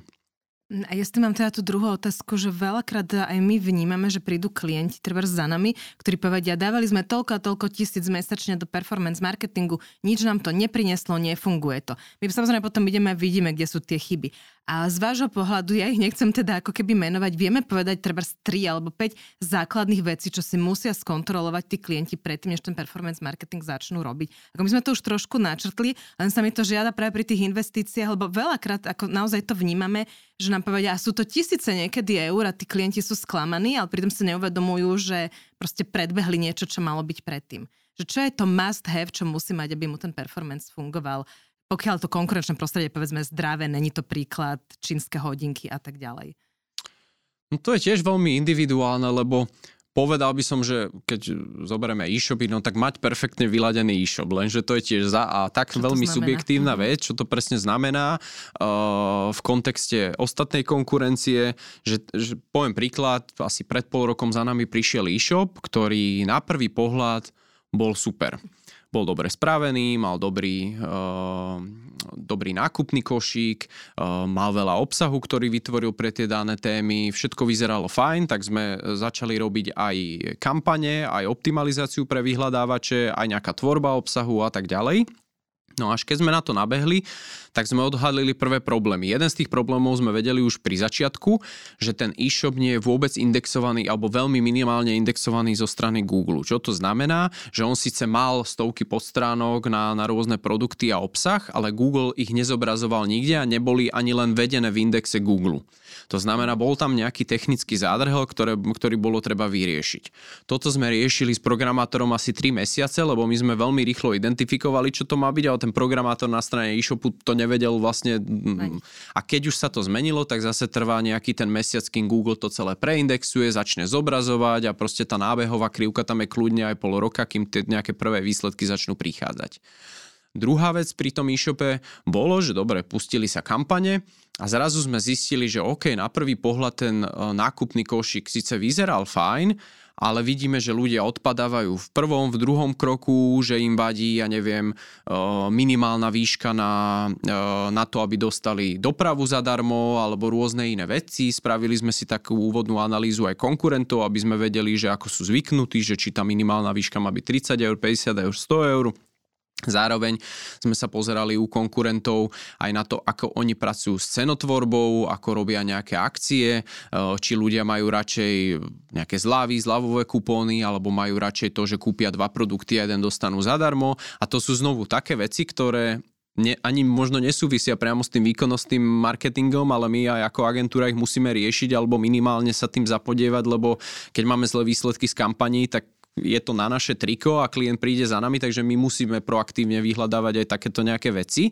A ja mám teda tú druhú otázku, že veľakrát aj my vnímame, že prídu klienti treba za nami, ktorí povedia, dávali sme toľko a toľko tisíc mesačne do performance marketingu, nič nám to neprineslo, nefunguje to. My samozrejme potom ideme a vidíme, kde sú tie chyby. A z vášho pohľadu, ja ich nechcem teda ako keby menovať, vieme povedať treba 3 alebo 5 základných vecí, čo si musia skontrolovať tí klienti predtým, než ten performance marketing začnú robiť. Ako my sme to už trošku načrtli, len sa mi to žiada práve pri tých investíciách, lebo veľakrát ako naozaj to vnímame, že nám povedia, a sú to tisíce niekedy eur a tí klienti sú sklamaní, ale pritom si neuvedomujú, že proste predbehli niečo, čo malo byť predtým. Že čo je to must have, čo musí mať, aby mu ten performance fungoval pokiaľ to konkurenčné prostredie povedzme zdravé, není to príklad čínske hodinky a tak ďalej. No to je tiež veľmi individuálne, lebo povedal by som, že keď zoberieme e-shopy, no tak mať perfektne vyladený e-shop, lenže to je tiež za a tak čo veľmi subjektívna mhm. vec, čo to presne znamená uh, v kontexte ostatnej konkurencie, že, že poviem príklad, asi pred pol rokom za nami prišiel e-shop, ktorý na prvý pohľad bol super bol dobre spravený, mal dobrý, uh, dobrý nákupný košík, uh, mal veľa obsahu, ktorý vytvoril pre tie dané témy, všetko vyzeralo fajn, tak sme začali robiť aj kampane, aj optimalizáciu pre vyhľadávače, aj nejaká tvorba obsahu a tak ďalej. No až keď sme na to nabehli, tak sme odhalili prvé problémy. Jeden z tých problémov sme vedeli už pri začiatku, že ten e-shop nie je vôbec indexovaný alebo veľmi minimálne indexovaný zo strany Google. Čo to znamená? Že on síce mal stovky podstránok na, na rôzne produkty a obsah, ale Google ich nezobrazoval nikde a neboli ani len vedené v indexe Google. To znamená, bol tam nejaký technický zádrhel, ktoré, ktorý bolo treba vyriešiť. Toto sme riešili s programátorom asi 3 mesiace, lebo my sme veľmi rýchlo identifikovali, čo to má byť, ale ten programátor na strane e-shopu to nevedel vlastne. A keď už sa to zmenilo, tak zase trvá nejaký ten mesiac, kým Google to celé preindexuje, začne zobrazovať a proste tá nábehová krivka tam je kľudne aj pol roka, kým tie nejaké prvé výsledky začnú prichádzať. Druhá vec pri tom e-shope bolo, že dobre, pustili sa kampane a zrazu sme zistili, že OK, na prvý pohľad ten e, nákupný košík síce vyzeral fajn, ale vidíme, že ľudia odpadávajú v prvom, v druhom kroku, že im vadí, ja neviem, e, minimálna výška na, e, na to, aby dostali dopravu zadarmo alebo rôzne iné veci. Spravili sme si takú úvodnú analýzu aj konkurentov, aby sme vedeli, že ako sú zvyknutí, že či tá minimálna výška má byť 30 eur, 50 eur, 100 eur. Zároveň sme sa pozerali u konkurentov aj na to, ako oni pracujú s cenotvorbou, ako robia nejaké akcie, e, či ľudia majú radšej nejaké zľavy, zľavové kupóny, alebo majú radšej to, že kúpia dva produkty a jeden dostanú zadarmo. A to sú znovu také veci, ktoré ne, ani možno nesúvisia priamo s tým výkonnostným marketingom, ale my aj ako agentúra ich musíme riešiť alebo minimálne sa tým zapodievať, lebo keď máme zlé výsledky z kampaní, tak je to na naše triko a klient príde za nami, takže my musíme proaktívne vyhľadávať aj takéto nejaké veci.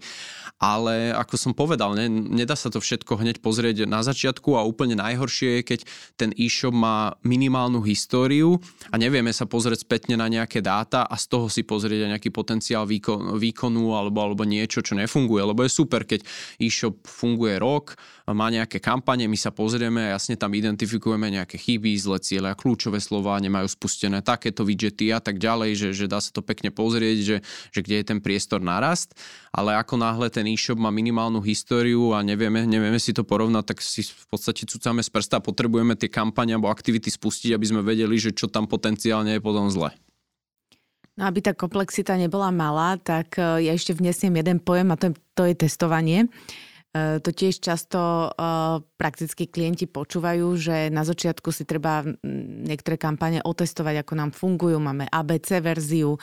Ale ako som povedal, ne, nedá sa to všetko hneď pozrieť na začiatku a úplne najhoršie je, keď ten e-shop má minimálnu históriu a nevieme sa pozrieť spätne na nejaké dáta a z toho si pozrieť aj nejaký potenciál výkon, výkonu alebo, alebo niečo, čo nefunguje. Lebo je super, keď e-shop funguje rok, má nejaké kampane, my sa pozrieme a jasne tam identifikujeme nejaké chyby, zlé ciele a kľúčové slova, nemajú spustené takéto widgety a tak ďalej, že, že dá sa to pekne pozrieť, že, že kde je ten priestor narast, ale ako náhle ten e-shop má minimálnu históriu a nevieme, nevieme si to porovnať, tak si v podstate cucáme z prsta a potrebujeme tie kampane alebo aktivity spustiť, aby sme vedeli, že čo tam potenciálne je potom zle. No aby tá komplexita nebola malá, tak eh, ja ešte vnesiem jeden pojem a to je, to je testovanie. E, to tiež často e, prakticky klienti počúvajú, že na začiatku si treba niektoré kampane otestovať, ako nám fungujú. Máme ABC verziu.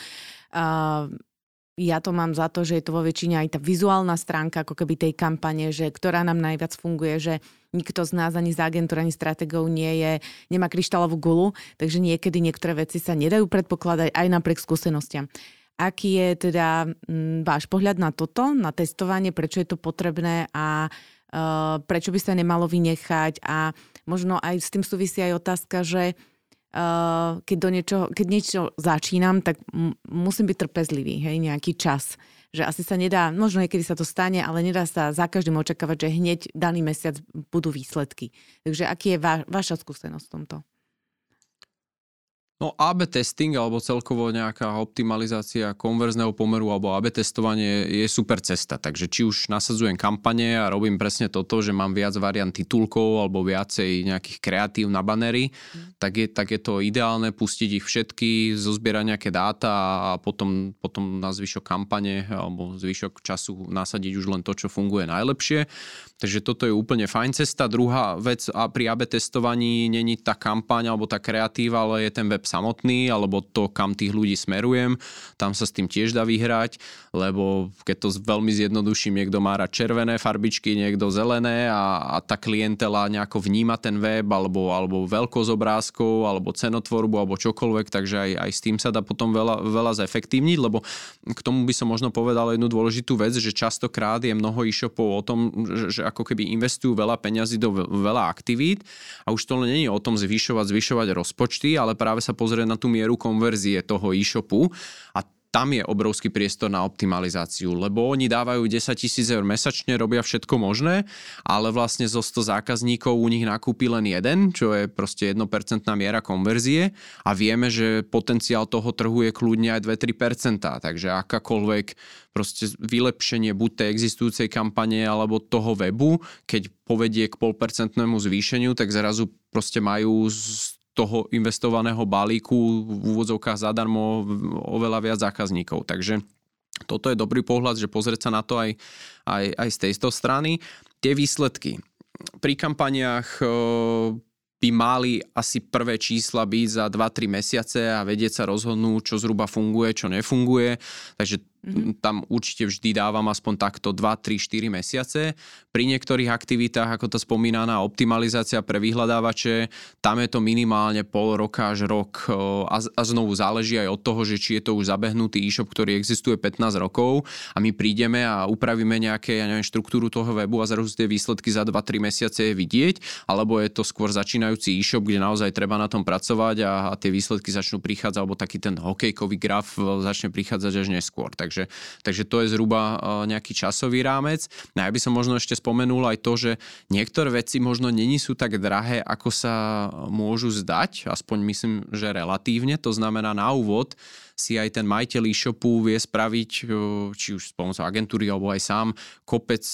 Ja to mám za to, že je to vo väčšine aj tá vizuálna stránka ako keby tej kampane, že ktorá nám najviac funguje, že nikto z nás ani z agentúr, ani strategov nie je, nemá kryštálovú gulu, takže niekedy niektoré veci sa nedajú predpokladať aj napriek skúsenostiam. Aký je teda m, váš pohľad na toto, na testovanie, prečo je to potrebné a uh, prečo by sa nemalo vynechať a možno aj s tým súvisí aj otázka, že uh, keď, do niečo, keď niečo začínam, tak musím byť trpezlivý, hej, nejaký čas. Že asi sa nedá, možno niekedy sa to stane, ale nedá sa za každým očakávať, že hneď daný mesiac budú výsledky. Takže aký je va- vaša skúsenosť v tomto? No AB testing alebo celkovo nejaká optimalizácia konverzného pomeru alebo AB testovanie je super cesta. Takže či už nasadzujem kampane a robím presne toto, že mám viac variant titulkov alebo viacej nejakých kreatív na banery, mm. tak, je, tak je to ideálne pustiť ich všetky, zozbierať nejaké dáta a potom, potom na zvyšok kampane alebo zvyšok času nasadiť už len to, čo funguje najlepšie. Takže toto je úplne fajn cesta. Druhá vec a pri AB testovaní není tá kampaň alebo tá kreatíva, ale je ten web samotný alebo to, kam tých ľudí smerujem. Tam sa s tým tiež dá vyhrať, lebo keď to veľmi zjednoduším, niekto má rád červené farbičky, niekto zelené a, a tá klientela nejako vníma ten web alebo, alebo veľkosť obrázkov alebo cenotvorbu alebo čokoľvek, takže aj, aj s tým sa dá potom veľa, veľa zefektívniť, lebo k tomu by som možno povedal jednu dôležitú vec, že častokrát je mnoho e-shopov o tom, že ako keby investujú veľa peňazí do veľa aktivít a už to je o tom zvyšovať, zvyšovať rozpočty, ale práve sa pozrieť na tú mieru konverzie toho e-shopu a tam je obrovský priestor na optimalizáciu, lebo oni dávajú 10 tisíc eur mesačne, robia všetko možné, ale vlastne zo 100 zákazníkov u nich nakúpi len jeden, čo je proste 1% miera konverzie a vieme, že potenciál toho trhu je kľudne aj 2-3%, takže akákoľvek proste vylepšenie buď tej existujúcej kampane alebo toho webu, keď povedie k polpercentnému zvýšeniu, tak zrazu proste majú toho investovaného balíku v úvodzovkách zadarmo oveľa viac zákazníkov. Takže toto je dobrý pohľad, že pozrieť sa na to aj, aj, aj z tejto strany. Tie výsledky. Pri kampaniách by mali asi prvé čísla byť za 2-3 mesiace a vedieť sa rozhodnúť, čo zhruba funguje, čo nefunguje. Takže Mm-hmm. Tam určite vždy dávam aspoň takto 2, 3, 4 mesiace. Pri niektorých aktivitách, ako to spomínaná optimalizácia pre vyhľadávače, tam je to minimálne pol roka až rok a, a znovu záleží aj od toho, že či je to už zabehnutý e-shop, ktorý existuje 15 rokov a my prídeme a upravíme nejaké, ja neviem, štruktúru toho webu a zrazu tie výsledky za 2-3 mesiace je vidieť, alebo je to skôr začínajúci e-shop, kde naozaj treba na tom pracovať a, a tie výsledky začnú prichádzať, alebo taký ten hokejkový graf e, začne prichádzať až neskôr. Tak Takže, takže to je zhruba e, nejaký časový rámec. No ja by som možno ešte spomenul aj to, že niektoré veci možno není sú tak drahé, ako sa môžu zdať, aspoň myslím, že relatívne. To znamená na úvod si aj ten majiteľ e-shopu vie spraviť, či už s pomocou agentúry alebo aj sám, kopec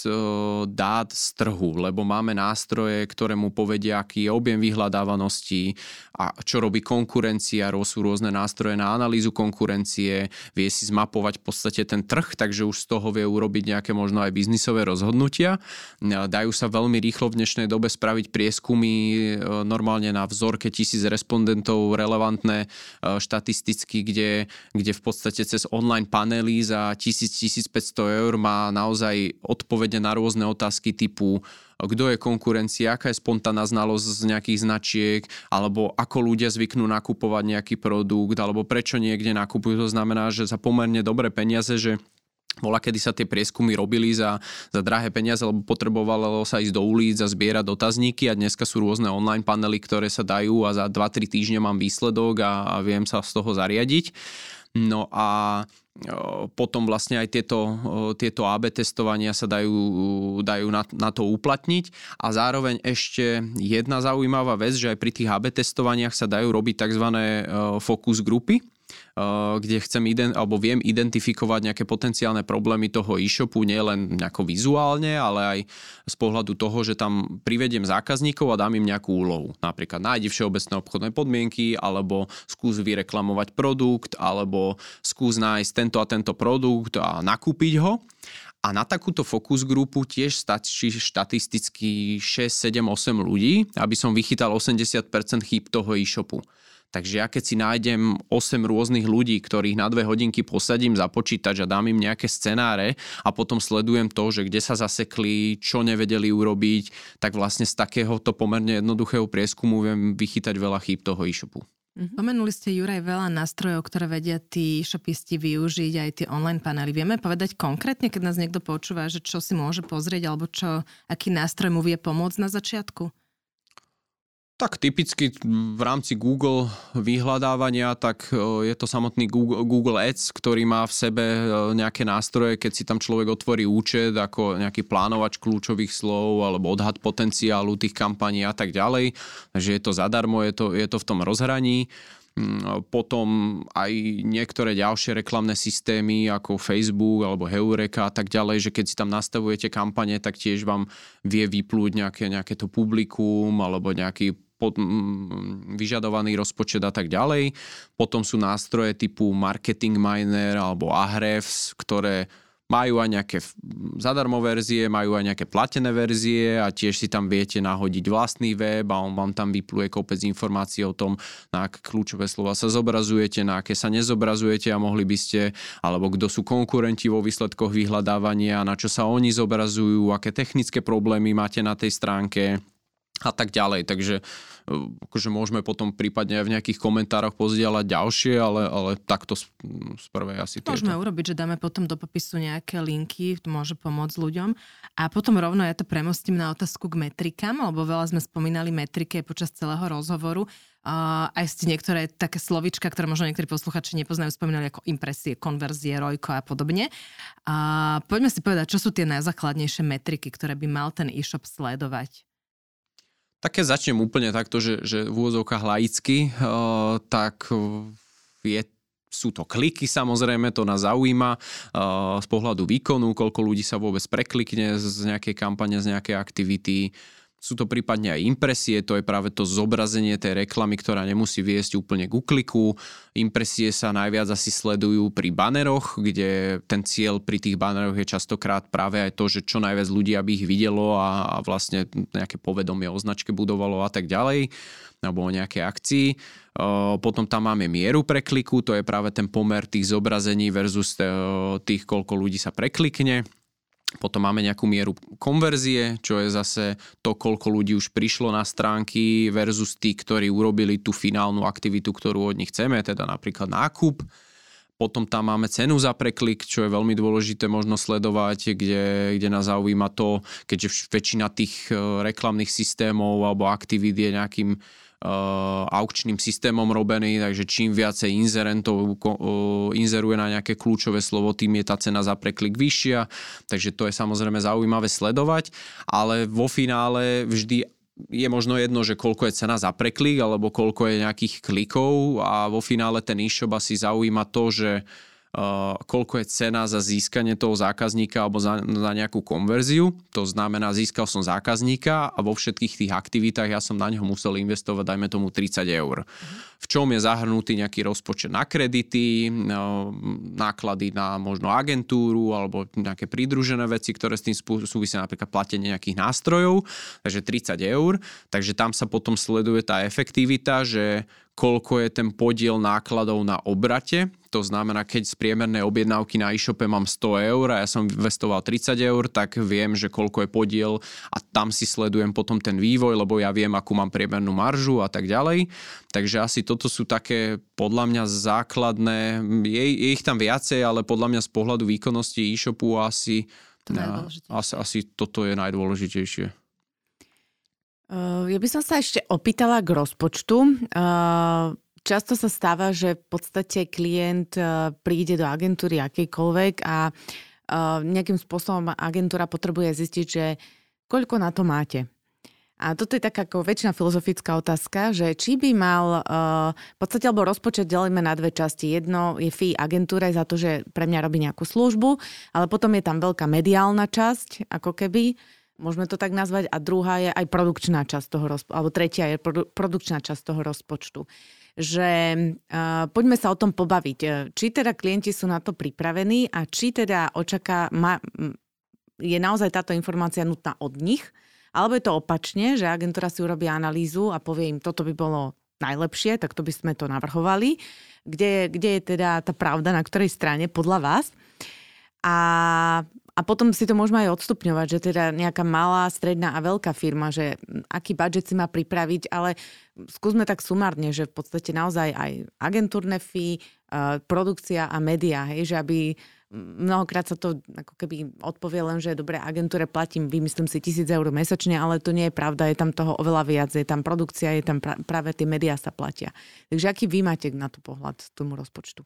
dát z trhu, lebo máme nástroje, ktoré mu povedia, aký je objem vyhľadávanosti a čo robí konkurencia, sú rôzne nástroje na analýzu konkurencie, vie si zmapovať v podstate ten trh, takže už z toho vie urobiť nejaké možno aj biznisové rozhodnutia. Dajú sa veľmi rýchlo v dnešnej dobe spraviť prieskumy normálne na vzorke tisíc respondentov relevantné štatisticky, kde kde v podstate cez online panely za 1000-1500 eur má naozaj odpovede na rôzne otázky typu kto je konkurencia, aká je spontánna znalosť z nejakých značiek, alebo ako ľudia zvyknú nakupovať nejaký produkt, alebo prečo niekde nakupujú. To znamená, že za pomerne dobré peniaze, že bola, kedy sa tie prieskumy robili za, za drahé peniaze, lebo potrebovalo sa ísť do ulic a zbierať dotazníky a dneska sú rôzne online panely, ktoré sa dajú a za 2-3 týždne mám výsledok a, a viem sa z toho zariadiť. No a potom vlastne aj tieto, tieto AB testovania sa dajú, dajú na, na to uplatniť a zároveň ešte jedna zaujímavá vec, že aj pri tých AB testovaniach sa dajú robiť tzv. focus grupy, kde chcem ident- alebo viem identifikovať nejaké potenciálne problémy toho e-shopu, nielen nejako vizuálne, ale aj z pohľadu toho, že tam privediem zákazníkov a dám im nejakú úlohu. Napríklad nájdi všeobecné obchodné podmienky, alebo skús vyreklamovať produkt, alebo skús nájsť tento a tento produkt a nakúpiť ho. A na takúto fokus grupu tiež stačí štatisticky 6, 7, 8 ľudí, aby som vychytal 80% chýb toho e-shopu. Takže ja keď si nájdem 8 rôznych ľudí, ktorých na dve hodinky posadím za počítač a dám im nejaké scenáre a potom sledujem to, že kde sa zasekli, čo nevedeli urobiť, tak vlastne z takéhoto pomerne jednoduchého prieskumu viem vychytať veľa chýb toho e-shopu. Mm-hmm. Pomenuli ste, Juraj, veľa nástrojov, ktoré vedia tí shopisti využiť, aj tie online panely. Vieme povedať konkrétne, keď nás niekto počúva, že čo si môže pozrieť, alebo čo, aký nástroj mu vie pomôcť na začiatku? Tak typicky v rámci Google vyhľadávania, tak e, je to samotný Google, Google Ads, ktorý má v sebe e, nejaké nástroje, keď si tam človek otvorí účet ako nejaký plánovač kľúčových slov alebo odhad potenciálu tých kampaní a tak ďalej. Takže je to zadarmo, je to, je to v tom rozhraní. Mm, potom aj niektoré ďalšie reklamné systémy ako Facebook alebo Heureka a tak ďalej, že keď si tam nastavujete kampane, tak tiež vám vie vyplúť nejaké, nejaké to publikum alebo nejaký pod, vyžadovaný rozpočet a tak ďalej. Potom sú nástroje typu Marketing Miner alebo Ahrefs, ktoré majú aj nejaké zadarmo verzie, majú aj nejaké platené verzie a tiež si tam viete nahodiť vlastný web a on vám tam vypluje kopec informácií o tom, na aké kľúčové slova sa zobrazujete, na aké sa nezobrazujete a mohli by ste, alebo kto sú konkurenti vo výsledkoch vyhľadávania, na čo sa oni zobrazujú, aké technické problémy máte na tej stránke a tak ďalej. Takže uh, akože môžeme potom prípadne aj v nejakých komentároch pozdieľať ďalšie, ale, ale takto z, z prvej asi Môžeme tieto. urobiť, že dáme potom do popisu nejaké linky, to môže pomôcť ľuďom. A potom rovno ja to premostím na otázku k metrikám, lebo veľa sme spomínali metriky počas celého rozhovoru. Uh, aj ste niektoré také slovička, ktoré možno niektorí posluchači nepoznajú, spomínali ako impresie, konverzie, rojko a podobne. Uh, poďme si povedať, čo sú tie najzákladnejšie metriky, ktoré by mal ten e-shop sledovať. Také začnem úplne takto, že, že v úvodzovkách laicky, uh, tak je sú to kliky samozrejme, to nás zaujíma uh, z pohľadu výkonu, koľko ľudí sa vôbec preklikne z nejakej kampane, z nejakej aktivity. Sú to prípadne aj impresie, to je práve to zobrazenie tej reklamy, ktorá nemusí viesť úplne k ukliku. Impresie sa najviac asi sledujú pri baneroch, kde ten cieľ pri tých baneroch je častokrát práve aj to, že čo najviac ľudí aby ich videlo a, a vlastne nejaké povedomie o značke budovalo a tak ďalej alebo o nejakej akcii. Potom tam máme mieru prekliku, to je práve ten pomer tých zobrazení versus tých, koľko ľudí sa preklikne. Potom máme nejakú mieru konverzie, čo je zase to, koľko ľudí už prišlo na stránky versus tí, ktorí urobili tú finálnu aktivitu, ktorú od nich chceme, teda napríklad nákup. Potom tam máme cenu za preklik, čo je veľmi dôležité možno sledovať, kde, kde nás zaujíma to, keďže väčšina tých e, reklamných systémov alebo aktivít je nejakým aukčným systémom robený, takže čím viacej inzerentov uh, inzeruje na nejaké kľúčové slovo, tým je tá cena za preklik vyššia, takže to je samozrejme zaujímavé sledovať, ale vo finále vždy je možno jedno, že koľko je cena za preklik alebo koľko je nejakých klikov a vo finále ten e-shop asi zaujíma to, že Uh, koľko je cena za získanie toho zákazníka alebo za, za nejakú konverziu. To znamená, získal som zákazníka a vo všetkých tých aktivitách ja som na neho musel investovať, dajme tomu 30 eur. V čom je zahrnutý nejaký rozpočet na kredity, uh, náklady na možno agentúru alebo nejaké pridružené veci, ktoré s tým súvisia napríklad platenie nejakých nástrojov, takže 30 eur. Takže tam sa potom sleduje tá efektivita, že koľko je ten podiel nákladov na obrate. To znamená, keď z priemernej objednávky na e-shope mám 100 eur a ja som investoval 30 eur, tak viem, že koľko je podiel a tam si sledujem potom ten vývoj, lebo ja viem, akú mám priemernú maržu a tak ďalej. Takže asi toto sú také podľa mňa základné, je, je ich tam viacej, ale podľa mňa z pohľadu výkonnosti e-shopu asi, to asi, asi toto je najdôležitejšie. Uh, ja by som sa ešte opýtala k rozpočtu. Uh, často sa stáva, že v podstate klient uh, príde do agentúry akejkoľvek a nejakým spôsobom agentúra potrebuje zistiť, že koľko na to máte. A toto je taká ako väčšina filozofická otázka, že či by mal, v podstate, alebo rozpočet delíme na dve časti. Jedno je fee agentúre za to, že pre mňa robí nejakú službu, ale potom je tam veľká mediálna časť, ako keby, môžeme to tak nazvať, a druhá je aj produkčná časť toho rozpočtu, alebo tretia je produ- produkčná časť toho rozpočtu. Že uh, poďme sa o tom pobaviť. Či teda klienti sú na to pripravení a či teda očaká, ma, je naozaj táto informácia nutná od nich, alebo je to opačne, že agentúra si urobí analýzu a povie im, toto by bolo najlepšie, tak to by sme to navrhovali. Kde, kde je teda tá pravda, na ktorej strane, podľa vás? A a potom si to môžeme aj odstupňovať, že teda nejaká malá, stredná a veľká firma, že aký budget si má pripraviť, ale skúsme tak sumárne, že v podstate naozaj aj agentúrne fee, produkcia a média, hej, že aby mnohokrát sa to ako keby odpovie len, že dobre, agentúre platím, vymyslím si tisíc eur mesačne, ale to nie je pravda, je tam toho oveľa viac, je tam produkcia, je tam pra- práve tie médiá sa platia. Takže aký vy máte na to pohľad tomu rozpočtu?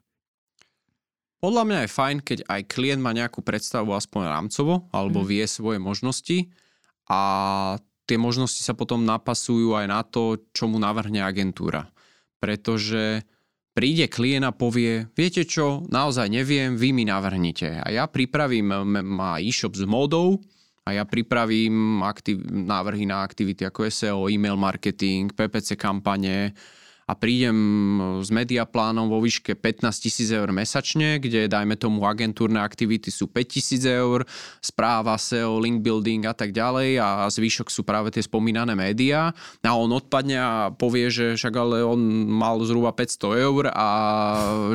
Podľa mňa je fajn, keď aj klient má nejakú predstavu aspoň rámcovo, alebo mm. vie svoje možnosti a tie možnosti sa potom napasujú aj na to, čo mu navrhne agentúra. Pretože príde klient a povie, viete čo, naozaj neviem, vy mi navrhnite. A ja pripravím má e-shop s módou, a ja pripravím aktiv- návrhy na aktivity ako SEO, e-mail marketing, PPC kampane, a prídem s mediaplánom vo výške 15 tisíc eur mesačne, kde dajme tomu agentúrne aktivity sú 5 tisíc eur, správa, SEO, link building a tak ďalej a zvyšok sú práve tie spomínané médiá a on odpadne a povie, že však ale on mal zhruba 500 eur a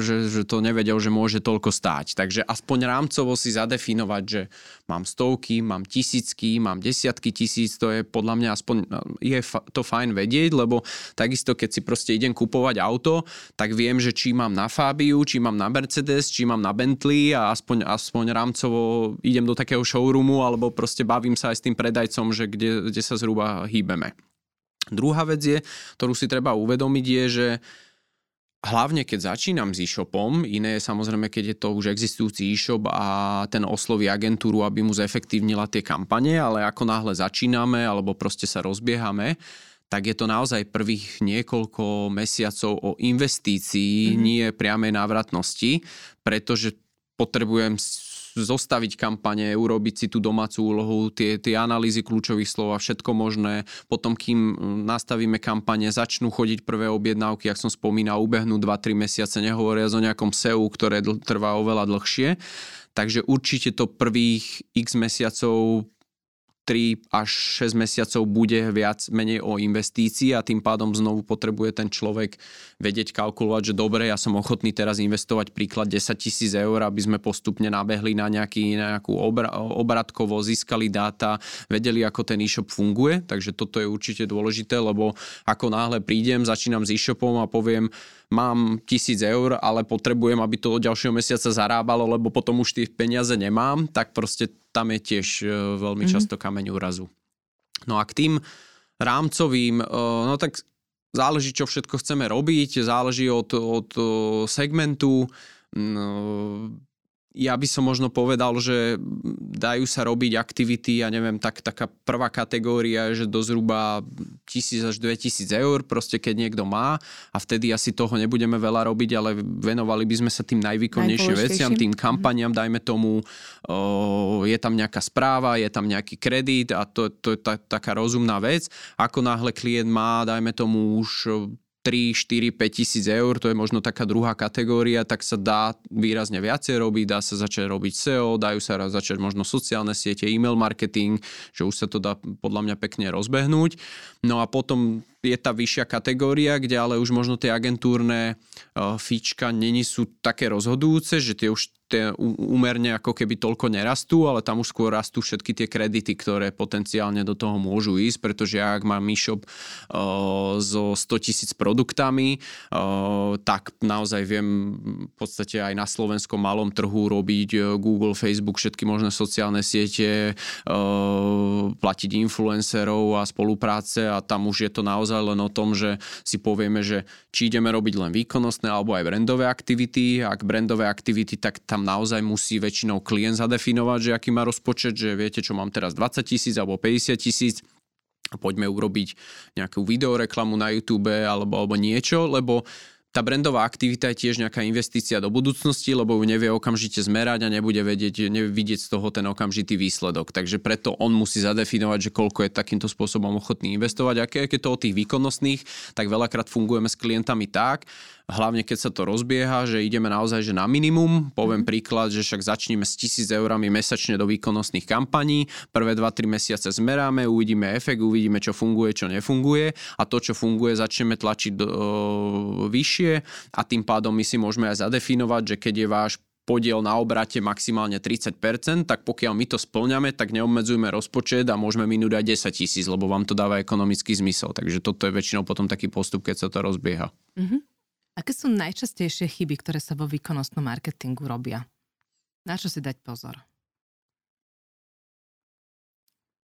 že, že to nevedel, že môže toľko stáť. Takže aspoň rámcovo si zadefinovať, že mám stovky, mám tisícky, mám desiatky tisíc, to je podľa mňa aspoň je to fajn vedieť, lebo takisto keď si proste idem kupovať auto, tak viem, že či mám na Fabiu, či mám na Mercedes, či mám na Bentley a aspoň, aspoň rámcovo idem do takého showroomu alebo proste bavím sa aj s tým predajcom, že kde, kde sa zhruba hýbeme. Druhá vec je, ktorú si treba uvedomiť je, že Hlavne keď začínam s e-shopom, iné je samozrejme, keď je to už existujúci e-shop a ten osloví agentúru, aby mu zefektívnila tie kampane, ale ako náhle začíname alebo proste sa rozbiehame, tak je to naozaj prvých niekoľko mesiacov o investícii, mm-hmm. nie priamej návratnosti, pretože potrebujem zostaviť kampane, urobiť si tú domácu úlohu, tie, tie analýzy kľúčových slov a všetko možné. Potom, kým nastavíme kampane, začnú chodiť prvé objednávky, ak som spomínal, ubehnú 2-3 mesiace, nehovoriac o nejakom SEU, ktoré trvá oveľa dlhšie. Takže určite to prvých x mesiacov 3 až 6 mesiacov bude viac menej o investícii a tým pádom znovu potrebuje ten človek vedieť kalkulovať, že dobre, ja som ochotný teraz investovať príklad 10 tisíc eur, aby sme postupne nabehli na nejaký, nejakú obra, obratkovo, získali dáta, vedeli, ako ten e-shop funguje, takže toto je určite dôležité, lebo ako náhle prídem, začínam s e-shopom a poviem, mám tisíc eur, ale potrebujem, aby to od ďalšieho mesiaca zarábalo, lebo potom už tie peniaze nemám, tak proste tam je tiež e, veľmi mm-hmm. často kameň úrazu. No a k tým rámcovým, e, no tak záleží, čo všetko chceme robiť, záleží od, od e, segmentu, no, ja by som možno povedal, že dajú sa robiť aktivity, ja neviem, tak, taká prvá kategória že do zhruba 1000 až 2000 eur, proste keď niekto má a vtedy asi toho nebudeme veľa robiť, ale venovali by sme sa tým najvýkonnejším veciam, tým kampaniam, dajme tomu, o, je tam nejaká správa, je tam nejaký kredit a to, to je ta, taká rozumná vec. Ako náhle klient má, dajme tomu už 3, 4, 5 tisíc eur, to je možno taká druhá kategória, tak sa dá výrazne viacej robiť, dá sa začať robiť SEO, dajú sa začať možno sociálne siete, e-mail marketing, že už sa to dá podľa mňa pekne rozbehnúť. No a potom je tá vyššia kategória, kde ale už možno tie agentúrne uh, fíčka není sú také rozhodujúce, že tie už tie úmerne ako keby toľko nerastú, ale tam už skôr rastú všetky tie kredity, ktoré potenciálne do toho môžu ísť, pretože ak mám e-shop uh, so 100 tisíc produktami, uh, tak naozaj viem v podstate aj na slovenskom malom trhu robiť Google, Facebook, všetky možné sociálne siete, uh, platiť influencerov a spolupráce a tam už je to naozaj naozaj len o tom, že si povieme, že či ideme robiť len výkonnostné alebo aj brandové aktivity. Ak brandové aktivity, tak tam naozaj musí väčšinou klient zadefinovať, že aký má rozpočet, že viete, čo mám teraz 20 tisíc alebo 50 tisíc poďme urobiť nejakú videoreklamu na YouTube alebo, alebo niečo, lebo tá brandová aktivita je tiež nejaká investícia do budúcnosti, lebo ju nevie okamžite zmerať a nebude vedieť, nevie vidieť z toho ten okamžitý výsledok. Takže preto on musí zadefinovať, že koľko je takýmto spôsobom ochotný investovať. A keď je to o tých výkonnostných, tak veľakrát fungujeme s klientami tak, hlavne keď sa to rozbieha, že ideme naozaj že na minimum. Poviem mm. príklad, že však začneme s 1000 eurami mesačne do výkonnostných kampaní, prvé 2-3 mesiace zmeráme, uvidíme efekt, uvidíme, čo funguje, čo nefunguje a to, čo funguje, začneme tlačiť do, vyššie a tým pádom my si môžeme aj zadefinovať, že keď je váš podiel na obrate maximálne 30%, tak pokiaľ my to splňame, tak neobmedzujeme rozpočet a môžeme minúť aj 10 tisíc, lebo vám to dáva ekonomický zmysel. Takže toto je väčšinou potom taký postup, keď sa to rozbieha. Mm-hmm. Aké sú najčastejšie chyby, ktoré sa vo výkonnostnom marketingu robia? Na čo si dať pozor?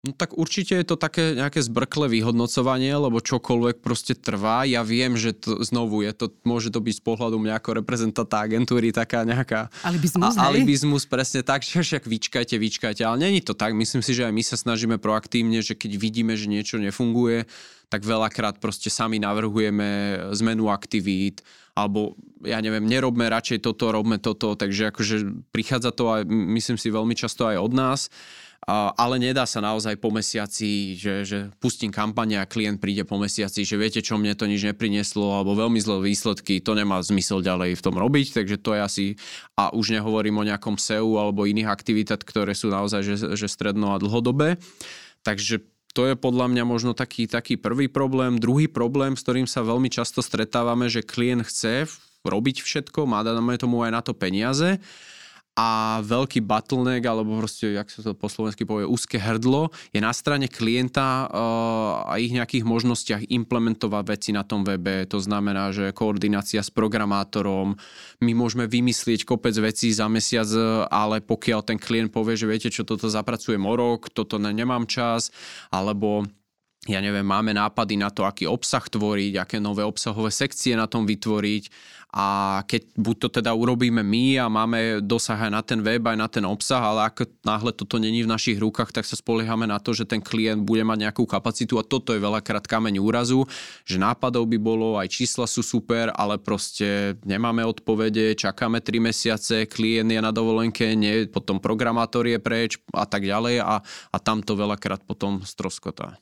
No tak určite je to také nejaké zbrklé vyhodnocovanie, lebo čokoľvek proste trvá. Ja viem, že to, znovu je to, môže to byť z pohľadu mňa ako reprezentanta agentúry taká nejaká... Alibizmus, a, Alibizmus, presne tak, že však vyčkajte, vyčkajte. Ale není to tak. Myslím si, že aj my sa snažíme proaktívne, že keď vidíme, že niečo nefunguje, tak veľakrát proste sami navrhujeme zmenu aktivít, alebo ja neviem, nerobme radšej toto, robme toto, takže akože prichádza to aj, myslím si, veľmi často aj od nás ale nedá sa naozaj po mesiaci, že, že pustím kampane a klient príde po mesiaci, že viete čo, mne to nič neprinieslo alebo veľmi zlé výsledky, to nemá zmysel ďalej v tom robiť, takže to je asi, a už nehovorím o nejakom SEU alebo iných aktivitách, ktoré sú naozaj že, že stredno a dlhodobé. Takže to je podľa mňa možno taký, taký prvý problém. Druhý problém, s ktorým sa veľmi často stretávame, že klient chce robiť všetko, má dáme tomu aj na to peniaze, a veľký bottleneck, alebo proste, jak sa to po slovensky povie, úzke hrdlo, je na strane klienta uh, a ich nejakých možnostiach implementovať veci na tom webe. To znamená, že koordinácia s programátorom, my môžeme vymyslieť kopec vecí za mesiac, ale pokiaľ ten klient povie, že viete čo, toto zapracujem o rok, toto ne, nemám čas, alebo ja neviem, máme nápady na to, aký obsah tvoriť, aké nové obsahové sekcie na tom vytvoriť a keď buď to teda urobíme my a máme dosah aj na ten web, aj na ten obsah, ale ako náhle toto není v našich rukách, tak sa spoliehame na to, že ten klient bude mať nejakú kapacitu a toto je veľakrát kameň úrazu, že nápadov by bolo, aj čísla sú super, ale proste nemáme odpovede, čakáme 3 mesiace, klient je na dovolenke, nie, potom programátor je preč a tak ďalej a, a tam to veľakrát potom stroskotá.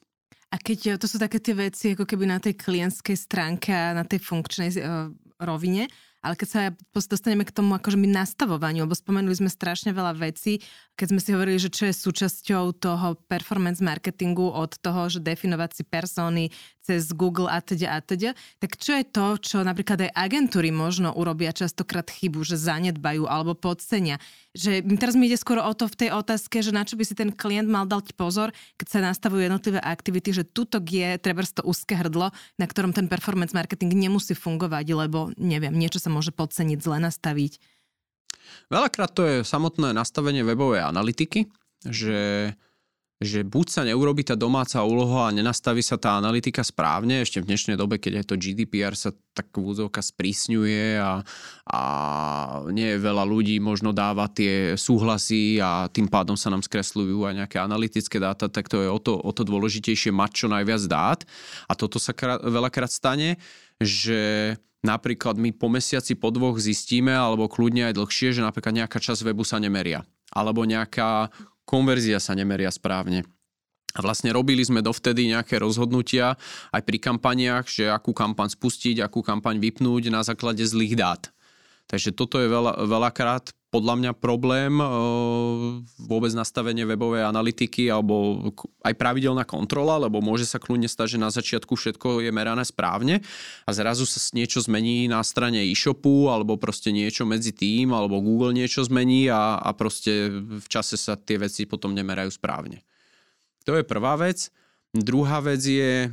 A keď to sú také tie veci, ako keby na tej klientskej stránke a na tej funkčnej uh, rovine, ale keď sa dostaneme k tomu akože nastavovaniu, lebo spomenuli sme strašne veľa vecí, keď sme si hovorili, že čo je súčasťou toho performance marketingu od toho, že definovať si persony cez Google a teda a teda, tak čo je to, čo napríklad aj agentúry možno urobia častokrát chybu, že zanedbajú alebo podcenia. Že teraz mi ide skôr o to v tej otázke, že na čo by si ten klient mal dať pozor, keď sa nastavujú jednotlivé aktivity, že tuto je treba to úzke hrdlo, na ktorom ten performance marketing nemusí fungovať, lebo neviem, niečo sa môže podceniť, zle nastaviť. Veľakrát to je samotné nastavenie webovej analytiky, že že buď sa neurobi tá domáca úloha a nenastaví sa tá analytika správne, ešte v dnešnej dobe, keď aj to GDPR sa tak úzovka sprísňuje a, a nie veľa ľudí možno dáva tie súhlasy a tým pádom sa nám skresľujú aj nejaké analytické dáta, tak to je o to, o to dôležitejšie mať čo najviac dát. A toto sa krát, veľakrát stane, že napríklad my po mesiaci, po dvoch zistíme, alebo kľudne aj dlhšie, že napríklad nejaká časť webu sa nemeria. Alebo nejaká konverzia sa nemeria správne A vlastne robili sme dovtedy nejaké rozhodnutia aj pri kampaniách, že akú kampaň spustiť, akú kampaň vypnúť na základe zlých dát. Takže toto je veľa, veľakrát podľa mňa problém e, vôbec nastavenie webovej analytiky alebo aj pravidelná kontrola, lebo môže sa kľudne stať, že na začiatku všetko je merané správne a zrazu sa niečo zmení na strane e-shopu alebo proste niečo medzi tým alebo Google niečo zmení a, a proste v čase sa tie veci potom nemerajú správne. To je prvá vec. Druhá vec je e,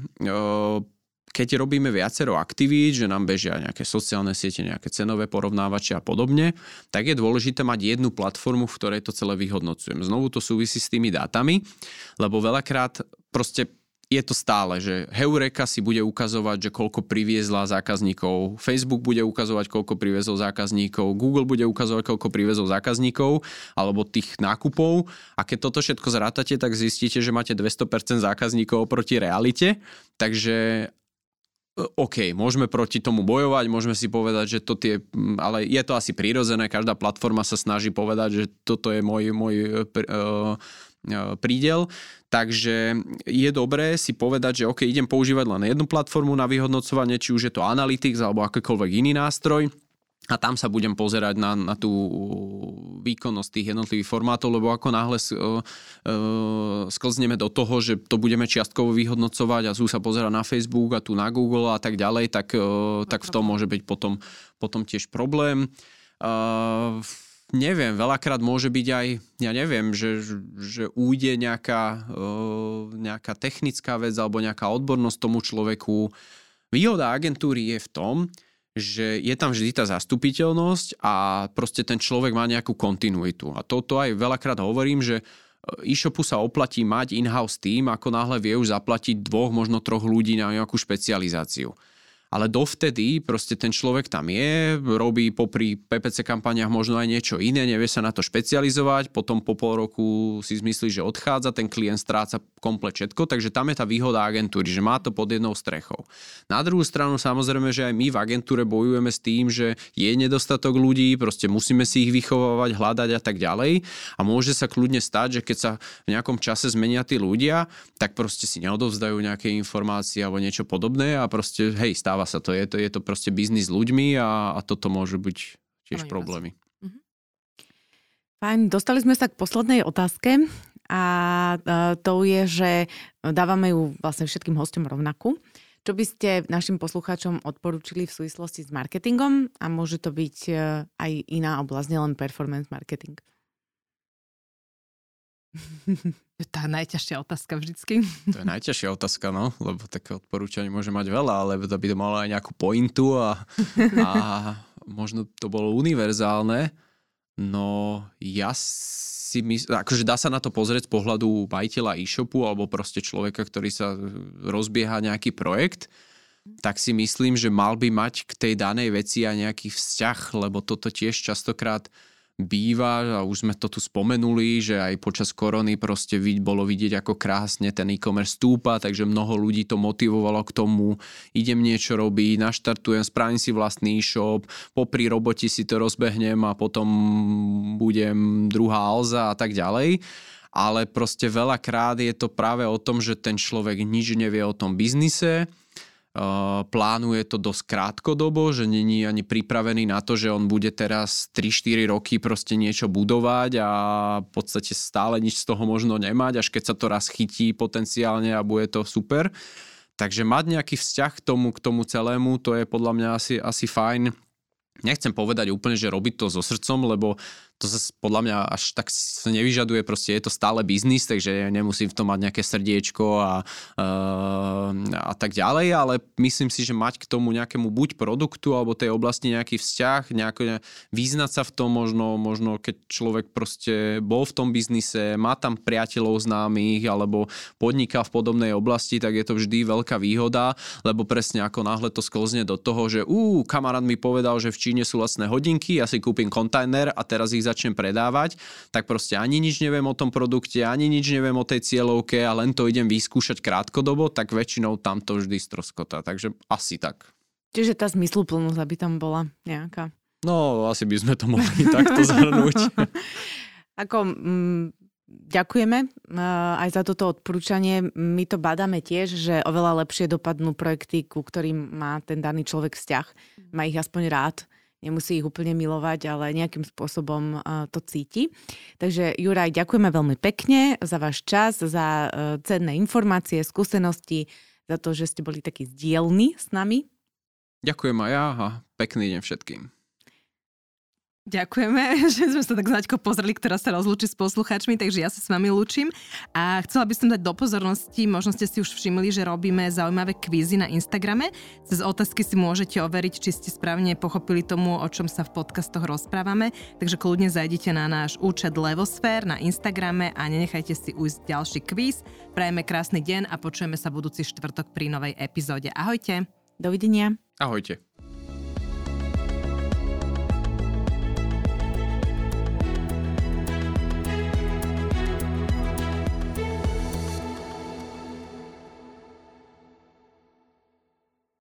keď robíme viacero aktivít, že nám bežia nejaké sociálne siete, nejaké cenové porovnávače a podobne, tak je dôležité mať jednu platformu, v ktorej to celé vyhodnocujem. Znovu to súvisí s tými dátami, lebo veľakrát proste je to stále, že Heureka si bude ukazovať, že koľko priviezla zákazníkov, Facebook bude ukazovať, koľko priviezol zákazníkov, Google bude ukazovať, koľko priviezol zákazníkov alebo tých nákupov a keď toto všetko zrátate, tak zistíte, že máte 200% zákazníkov proti realite, takže OK, môžeme proti tomu bojovať, môžeme si povedať, že to tie, ale je to asi prírodzené, každá platforma sa snaží povedať, že toto je môj, môj uh, prídel, takže je dobré si povedať, že OK, idem používať len jednu platformu na vyhodnocovanie, či už je to Analytics alebo akýkoľvek iný nástroj a tam sa budem pozerať na, na tú výkonnosť tých jednotlivých formátov, lebo ako náhle uh, uh, sklzneme do toho, že to budeme čiastkovo vyhodnocovať a sú sa pozerať na Facebook a tu na Google a tak ďalej, tak, uh, tak v tom môže byť potom, potom tiež problém. Uh, neviem, veľakrát môže byť aj, ja neviem, že, že újde nejaká, nejaká technická vec alebo nejaká odbornosť tomu človeku. Výhoda agentúry je v tom, že je tam vždy tá zastupiteľnosť a proste ten človek má nejakú kontinuitu. A toto aj veľakrát hovorím, že e, e-shopu sa oplatí mať in-house tým, ako náhle vie už zaplatiť dvoch, možno troch ľudí na nejakú špecializáciu ale dovtedy proste ten človek tam je, robí popri PPC kampaniach možno aj niečo iné, nevie sa na to špecializovať, potom po pol roku si zmyslí, že odchádza, ten klient stráca komplet všetko, takže tam je tá výhoda agentúry, že má to pod jednou strechou. Na druhú stranu samozrejme, že aj my v agentúre bojujeme s tým, že je nedostatok ľudí, proste musíme si ich vychovávať, hľadať a tak ďalej a môže sa kľudne stať, že keď sa v nejakom čase zmenia tí ľudia, tak proste si neodovzdajú nejaké informácie alebo niečo podobné a proste hej, stáva stáva sa to. Je to, je to proste biznis s ľuďmi a, a toto môže byť tiež ano, problémy. Mhm. Fajn, dostali sme sa k poslednej otázke a to je, že dávame ju vlastne všetkým hostom rovnakú. Čo by ste našim poslucháčom odporúčili v súvislosti s marketingom a môže to byť e, aj iná oblasť, nielen performance marketing? Tá najťažšia otázka vždycky. To je najťažšia otázka, no, lebo také odporúčanie môže mať veľa, ale by to malo aj nejakú pointu a, a možno to bolo univerzálne. No ja si myslím, akože dá sa na to pozrieť z pohľadu majiteľa e-shopu alebo proste človeka, ktorý sa rozbieha nejaký projekt, tak si myslím, že mal by mať k tej danej veci aj nejaký vzťah, lebo toto tiež častokrát býva a už sme to tu spomenuli, že aj počas korony proste bolo vidieť, ako krásne ten e-commerce stúpa, takže mnoho ľudí to motivovalo k tomu, idem niečo robiť, naštartujem, spravím si vlastný e-shop, popri roboti si to rozbehnem a potom budem druhá Alza a tak ďalej. Ale proste veľakrát je to práve o tom, že ten človek nič nevie o tom biznise, plánuje to dosť krátkodobo, že není ani pripravený na to, že on bude teraz 3-4 roky proste niečo budovať a v podstate stále nič z toho možno nemať, až keď sa to raz chytí potenciálne a bude to super. Takže mať nejaký vzťah k tomu, k tomu celému, to je podľa mňa asi, asi fajn. Nechcem povedať úplne, že robiť to so srdcom, lebo to sa podľa mňa až tak nevyžaduje, proste je to stále biznis, takže nemusím v tom mať nejaké srdiečko a, uh, a tak ďalej, ale myslím si, že mať k tomu nejakému buď produktu alebo tej oblasti nejaký vzťah, nejako vyznať sa v tom možno, možno keď človek proste bol v tom biznise, má tam priateľov známych alebo podniká v podobnej oblasti, tak je to vždy veľká výhoda, lebo presne ako náhle to sklzne do toho, že ú, kamarát mi povedal, že v Číne sú lacné hodinky, ja si kúpim kontajner a teraz ich začnem predávať, tak proste ani nič neviem o tom produkte, ani nič neviem o tej cieľovke a len to idem vyskúšať krátkodobo, tak väčšinou tam to vždy stroskota. Takže asi tak. Čiže tá zmysluplnosť, aby tam bola nejaká. No, asi by sme to mohli takto zhrnúť. Ako, mm, ďakujeme aj za toto odporúčanie. My to badáme tiež, že oveľa lepšie dopadnú projekty, ku ktorým má ten daný človek vzťah. Má ich aspoň rád nemusí ich úplne milovať, ale nejakým spôsobom to cíti. Takže Juraj, ďakujeme veľmi pekne za váš čas, za cenné informácie, skúsenosti, za to, že ste boli takí zdielni s nami. Ďakujem aj ja a pekný deň všetkým. Ďakujeme, že sme sa tak značko pozreli, ktorá sa rozlúči s poslucháčmi, takže ja sa s vami lúčim. A chcela by som dať do pozornosti, možno ste si už všimli, že robíme zaujímavé kvízy na Instagrame. Cez otázky si môžete overiť, či ste správne pochopili tomu, o čom sa v podcastoch rozprávame. Takže kľudne zajdite na náš účet Levosfér na Instagrame a nenechajte si ujsť ďalší kvíz. Prajeme krásny deň a počujeme sa budúci štvrtok pri novej epizóde. Ahojte. Dovidenia. Ahojte.